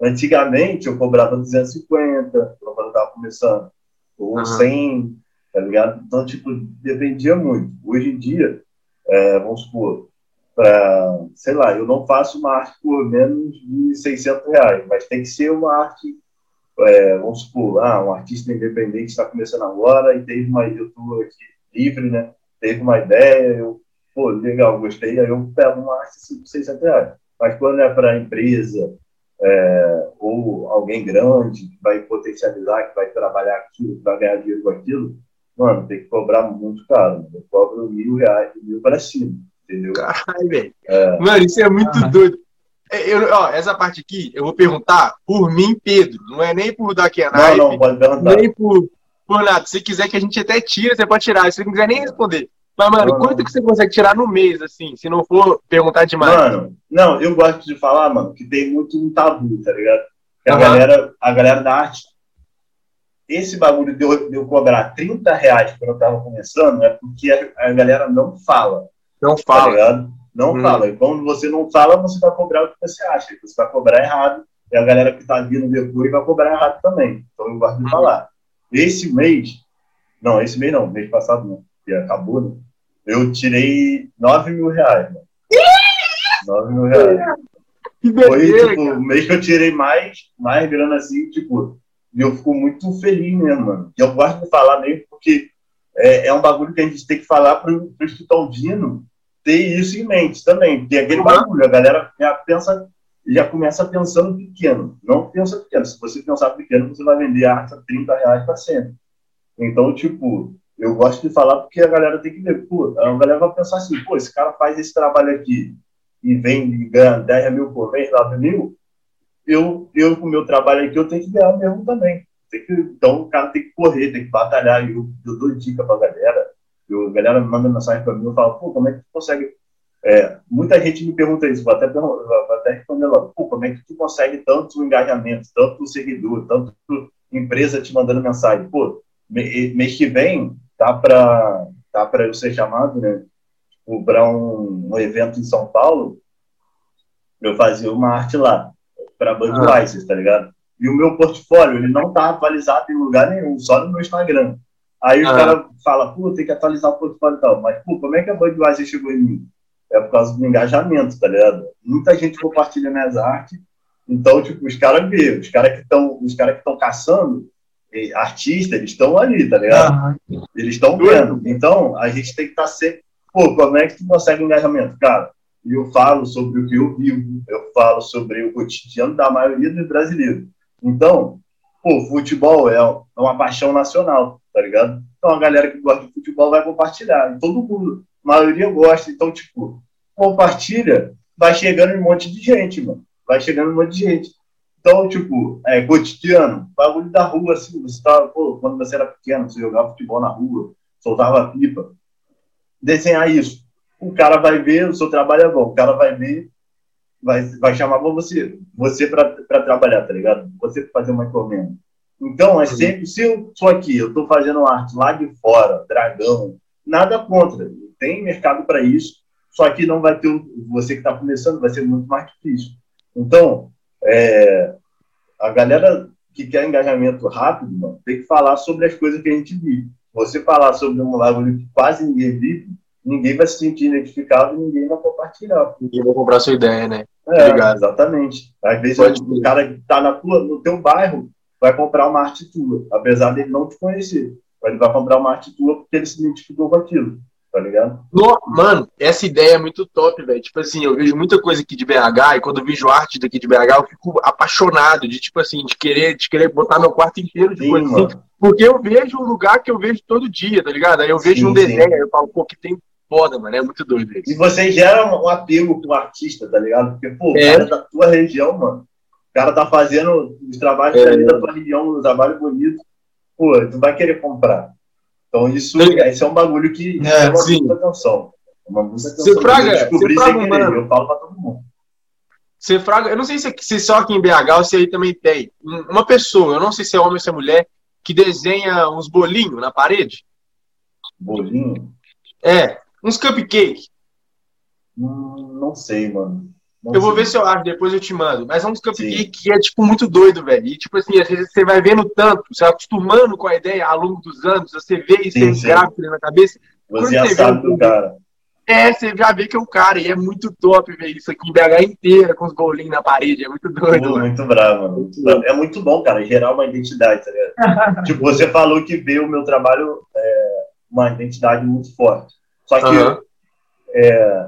Antigamente, eu cobrava 250, quando eu estava começando, ou uhum. 100, tá ligado? Então, tipo, dependia muito. Hoje em dia, é, vamos supor, para, sei lá, eu não faço uma arte por menos de 600 reais, mas tem que ser uma arte é, vamos supor, ah, um artista independente está começando agora e teve uma, eu estou aqui livre, né? Teve uma ideia, eu, pô, legal, gostei, aí eu pego uma arte de 600 reais. Mas quando é para empresa é, ou alguém grande que vai potencializar, que vai trabalhar aquilo, que vai ganhar dinheiro com aquilo, mano, tem que cobrar muito caro. Eu cobro mil reais, mil para cima, entendeu? Caralho, velho. É. Mano, isso é muito ah. doido. É, eu, ó, essa parte aqui, eu vou perguntar por mim, Pedro. Não é nem por daqui a Não, não, pode perguntar. Nem por, por nada. Se quiser que a gente até tira, você pode tirar. Se você não quiser nem responder. Mas, mano, quanto que você consegue tirar no mês, assim, se não for perguntar demais? Mano, não, eu gosto de falar, mano, que tem muito um tabu, tá ligado? Que a, uhum. galera, a galera da arte esse bagulho de eu, de eu cobrar 30 reais quando eu tava começando é porque a, a galera não fala. Não Tá fala. ligado? Não Hum. fala. E quando você não fala, você vai cobrar o que você acha. Você vai cobrar errado. E a galera que tá vindo depois vai cobrar errado também. Então eu gosto de Hum. falar. Esse mês, não, esse mês não, mês passado não, que acabou, né? Eu tirei 9 mil reais, mano. 9 mil reais. Que Foi, tipo, cara. mês que eu tirei mais, mais grana assim, tipo, e eu fico muito feliz mesmo, mano. E eu gosto de falar mesmo porque é, é um bagulho que a gente tem que falar pro, pro que estão vindo ter isso em mente também. Porque aquele Uhum. bagulho, a galera já pensa, já começa pensando pequeno. Não pensa pequeno. Se você pensar pequeno, você vai vender arte a 30 reais para sempre. Então, tipo, eu gosto de falar porque a galera tem que ver. Pô, a galera vai pensar assim, pô, esse cara faz esse trabalho aqui e vende e ganha 10 mil por mês, 9 mil, eu, eu com o meu trabalho aqui, eu tenho que ganhar mesmo também. Que, então, o cara tem que correr, tem que batalhar. Eu, eu dou dica pra galera. Eu, a galera manda mensagem pra mim, eu falo, pô, como é que tu consegue... É, muita gente me pergunta isso, vou até, vou até responder logo, como é que tu consegue tanto engajamento, tanto seguidor, tanto empresa te mandando mensagem? Pô, mês que vem tá para tá para eu ser chamado, né? Para um, um evento em São Paulo, eu fazia uma arte lá para Budweiser, tá ligado? E o meu portfólio ele não tá atualizado em lugar nenhum, só no meu Instagram. Aí o Ah. cara fala, pô, tem que atualizar o portfólio e tal. Mas, pô, como é que a Budweiser chegou em mim? É por causa do engajamento, tá ligado? Muita gente compartilha minhas artes. Então, tipo, os caras vê, os caras que estão, os caras que estão caçando artistas, eles estão ali, tá ligado? Aham. Eles estão vendo. Então, a gente tem que estar sempre. Pô, como é que tu consegue engajamento? Cara, eu falo sobre o que eu vivo, eu falo sobre o cotidiano da maioria dos brasileiros. Então, pô, futebol é é uma paixão nacional, tá ligado? Então, a galera que gosta de futebol vai compartilhar. E todo mundo, a maioria gosta. Então, tipo, compartilha, vai chegando um monte de gente, mano. Vai chegando um monte de gente. Então, tipo, é cotidiano, bagulho da rua, assim, você tava, pô, quando você era pequeno, você jogava futebol na rua, soltava pipa. Desenhar isso. O cara vai ver, o seu trabalho é bom, o cara vai ver, vai, vai chamar você, você pra trabalhar, tá ligado? Você pra fazer uma encomenda. Então, é sempre, se eu sou aqui, eu tô fazendo arte lá de fora, dragão, nada contra, tem mercado para isso, só que não vai ter, você que tá começando, vai ser muito mais difícil. Então, é, a galera que quer engajamento rápido, mano, tem que falar sobre as coisas que a gente vive. Você falar sobre um bagulho que quase ninguém vive, ninguém vai se sentir identificado e ninguém vai compartilhar. Ninguém vai comprar sua ideia, né? É, Obrigado. exatamente. Às vezes Pode o cara que tá na tua, no teu bairro vai comprar uma arte tua, apesar dele não te conhecer. Mas Ele vai comprar uma arte tua porque ele se identificou com aquilo, tá ligado? No- mano, essa ideia é muito top, velho. Tipo assim, eu vejo muita coisa aqui de BH e quando eu vejo arte daqui de BH, eu fico apaixonado de, tipo assim, de querer, de querer botar meu quarto inteiro de Sim, coisa assim. Porque eu vejo um lugar que eu vejo todo dia, tá ligado? Aí eu vejo Sim, um sim. desenho, aí eu falo, pô, que tem foda, mano. É muito doido E isso. você gera um apego pro artista, tá ligado? Porque, pô, o É. cara é da tua região, mano. O cara tá fazendo os trabalhos É. ali da tua região, um trabalho bonito. Pô, tu vai querer comprar. Então isso, Sim. esse é um bagulho que É, chama muita atenção. Uma muita atenção. Você fraga- eu descobri você sem fraga, querer, mano. eu falo pra todo mundo. Você fraga, eu não sei se, se só aqui em BH ou se aí também tem. um- Uma pessoa, eu não sei se é homem ou se é mulher, que desenha uns bolinhos na parede. Bolinho? É, uns cupcake. Hum, não sei, mano. Eu vou ver se eu acho, depois eu te mando. Mas é uns cupcake que é, tipo, muito doido, velho. E, tipo assim, às vezes você vai vendo tanto, você vai acostumando com a ideia ao longo dos anos, você vê e Sim, sim. aquilo na cabeça. Você já você sabe vê do um- cara. É, você já vê que é o cara. E é muito top ver isso aqui em BH inteira, com os bolinhos na parede. É muito doido, mano. muito bravo. Muito bravo. É muito bom, cara, gerar uma identidade, tá ligado? tipo, você falou que vê o meu trabalho é, uma identidade muito forte. Só que Aham. é,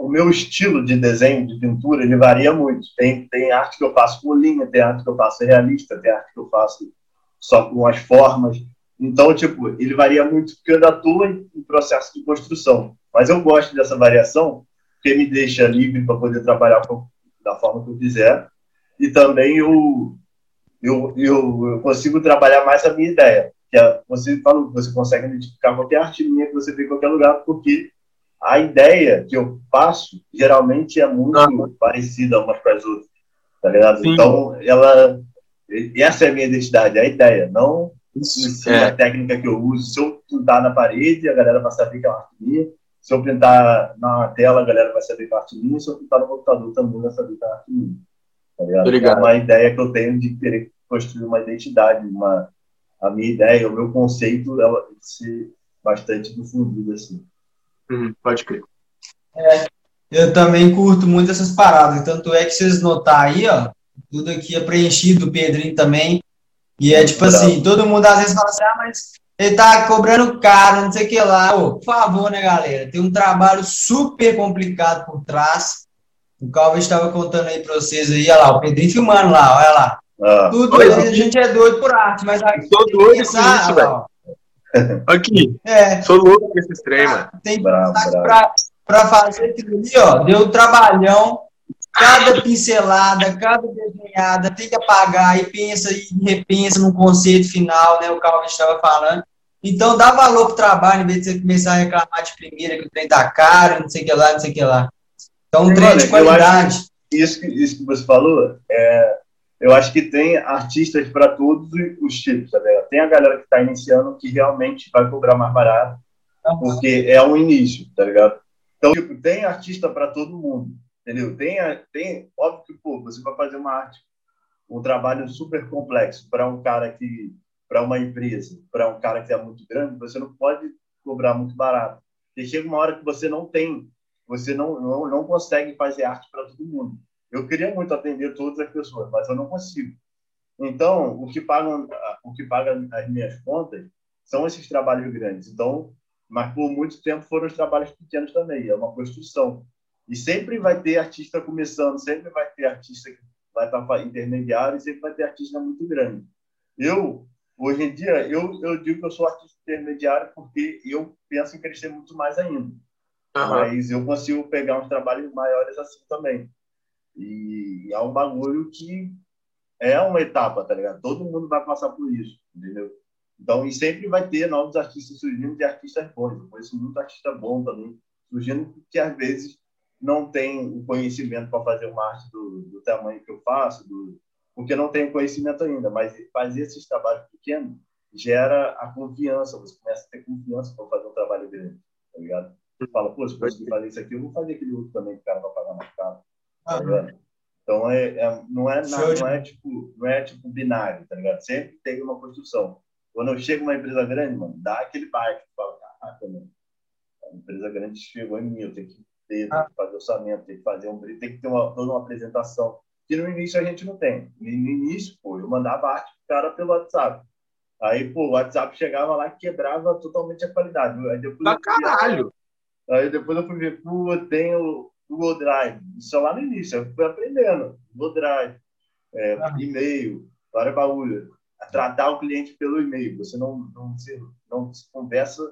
o meu estilo de desenho, de pintura, ele varia muito. Tem, tem arte que eu faço com linha, tem arte que eu faço realista, tem arte que eu faço só com as formas. Então, tipo, ele varia muito porque eu estou em processo de construção. Mas eu gosto dessa variação porque me deixa livre para poder trabalhar com- da forma que eu quiser. E também eu, eu, eu, eu consigo trabalhar mais a minha ideia. Que é, você falou você consegue identificar qualquer arte minha que você vê em qualquer lugar, porque a ideia que eu passo geralmente é muito Aham. parecida umas com as outras. Tá ligado? Sim. Então, ela. Essa é a minha identidade, a ideia, não Isso, é. a técnica que eu uso. Se eu pintar na parede, a galera vai saber que é uma arte minha. Se eu pintar na tela, a galera vai saber que é arte minha. Se eu pintar no computador, também vai saber que é arte minha. Tá ligado? É uma ideia que eu tenho de querer construir uma identidade, uma, a minha ideia, o meu conceito, ela tem que ser bastante difundido assim. Hum, pode crer. É, eu também curto muito essas paradas, tanto é que vocês notar aí, ó, tudo aqui é preenchido, o Pedrinho também, e é tipo assim, todo mundo às vezes fala assim, ah, mas ele tá cobrando caro, não sei o que lá. Ô, por favor, né, galera? Tem um trabalho super complicado por trás. O Calvin estava contando aí para vocês aí, olha lá, o Pedrinho filmando lá, olha lá. Ah, Tudo olha, a gente é doido por arte, mas aqui Sou doido com isso, velho. Aqui. É. Sou louco com esse trem, mano. Tem para fazer aquilo ali, ó. Deu um trabalhão. Cada pincelada, cada desenhada, tem que apagar e pensa e repensa no conceito final, né? O Calvin estava falando. Então dá valor pro trabalho, em vez de você começar a reclamar de primeira que o trem tá caro, não sei o que lá, não sei o que lá. Então, um trem de qualidade. Isso que, isso que você falou, é, eu acho que tem artistas para todos os tipos, tá ligado? Tem a galera que está iniciando que realmente vai cobrar mais barato, porque é um início, tá ligado? Então, tipo, tem artista para todo mundo, entendeu? Tem, tem, óbvio que, pô, você vai fazer uma arte, um trabalho super complexo para um cara que, para uma empresa, para um cara que é muito grande, você não pode cobrar muito barato. Porque chega uma hora que você não tem você não, não, não consegue fazer arte para todo mundo. Eu queria muito atender todas as pessoas, mas eu não consigo. Então, o que paga, o que paga as minhas contas são esses trabalhos grandes. Então, mas por muito tempo foram os trabalhos pequenos também. É uma construção. E sempre vai ter artista começando, sempre vai ter artista que vai estar intermediário e sempre vai ter artista muito grande. Eu, hoje em dia, eu, eu digo que eu sou artista intermediário porque eu penso em crescer muito mais ainda. Uhum. Mas eu consigo pegar uns trabalhos maiores assim também. E é um bagulho que é uma etapa, tá ligado? Todo mundo vai passar por isso, entendeu? Então, e sempre vai ter novos artistas surgindo e artistas bons. Eu conheço muito artista bom também, surgindo que às vezes não tem o conhecimento para fazer uma arte do, do tamanho que eu faço, do, porque não tem o conhecimento ainda. Mas fazer esses trabalhos pequenos gera a confiança, você começa a ter confiança para fazer um trabalho grande, tá ligado? fala, pô, se eu fazer isso aqui, eu vou fazer aquele outro também que o cara vai pagar mais caro. Tá então, é, é, não, é, não, não, é, tipo, não é tipo binário, tá ligado? Sempre tem uma construção. Quando eu chego numa empresa grande, mano, dá aquele baque. Fala, caraca, mano, a empresa grande chegou em mim, eu tenho que ter, que fazer orçamento, tenho que fazer um tem que ter uma, toda uma apresentação. Que no início a gente não tem. No início, pô, eu mandava arte pro cara pelo WhatsApp. Aí, pô, o WhatsApp chegava lá e quebrava totalmente a qualidade. Aí depois ah, caralho! Aí depois eu fui ver, pô, tem o Google Drive. Isso é lá no início, eu fui aprendendo. Google Drive, é, ah. e-mail, várias baús. Tratar o cliente pelo e-mail. Você não, não, se, não se conversa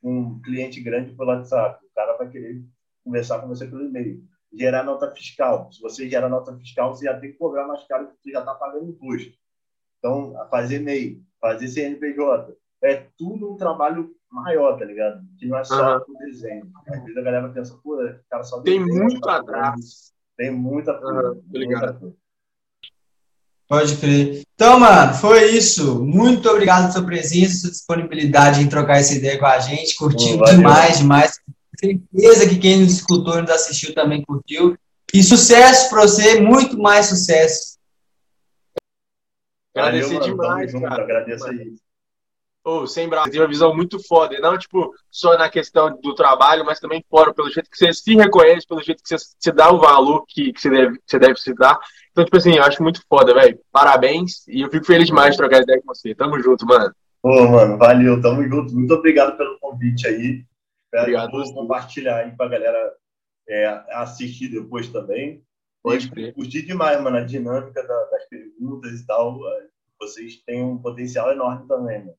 com um cliente grande pelo WhatsApp. O cara vai querer conversar com você pelo e-mail. Gerar nota fiscal. Se você gerar nota fiscal, você já tem que cobrar mais caro porque você já está pagando imposto. Então, fazer e-mail, fazer CNPJ, é tudo um trabalho maior, tá ligado? Que não é só uhum. o desenho. Às vezes a galera pensa, pô, cara só Tem desenho, muito atrás. Tem muita coisa. Uhum, ligado. Pode crer. Então, mano, foi isso. Muito obrigado pela sua presença, sua disponibilidade em trocar essa ideia com a gente. Curtiu demais, demais. Certeza que quem nos escutou e nos assistiu também curtiu. E sucesso para você, muito mais sucesso. Agradecer demais, cara. Agradeço aí oh, sem braço, tem uma visão muito foda. E não, tipo, só na questão do trabalho, mas também fora, pelo jeito que você se reconhece, pelo jeito que você se dá o valor que, que você, deve, você deve se dar. Então, tipo assim, eu acho muito foda, velho. Parabéns. E eu fico feliz demais de trocar ideia com você. Tamo junto, mano. Ô, mano, valeu, tamo junto. Muito obrigado pelo convite aí. Obrigado. Que compartilhar aí pra galera é, assistir depois também. Pode crer. Curti demais, mano, a dinâmica da, das perguntas e tal. Vocês têm um potencial enorme também, mano.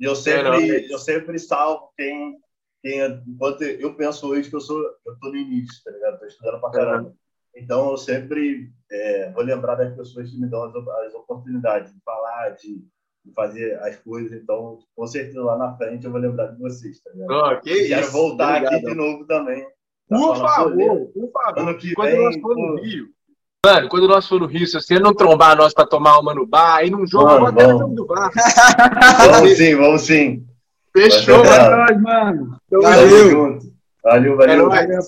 E eu sempre, é, eu sempre salvo quem, quem enquanto eu penso hoje que eu sou, eu tô no início, tá ligado? Tô estudando pra caramba. Então eu sempre é, vou lembrar das pessoas que me dão as, as oportunidades de falar, de, de, fazer as coisas. Então, com certeza lá na frente eu vou lembrar de vocês, tá ligado? Oh, que Quero isso. voltar Obrigado. aqui de novo também. Por favor, por favor. Ano que Quando vem, pô, Rio, Mano, quando nós for no Rio, se você não trombar nós pra tomar uma no bar, aí num jogo, Mano, eu vou até no vamos. jogo do bar. Vamos sim, vamos sim. Fechou. É nóis, mano. Tamo Tamo junto. junto. Valeu, É valeu. nóis. Valeu,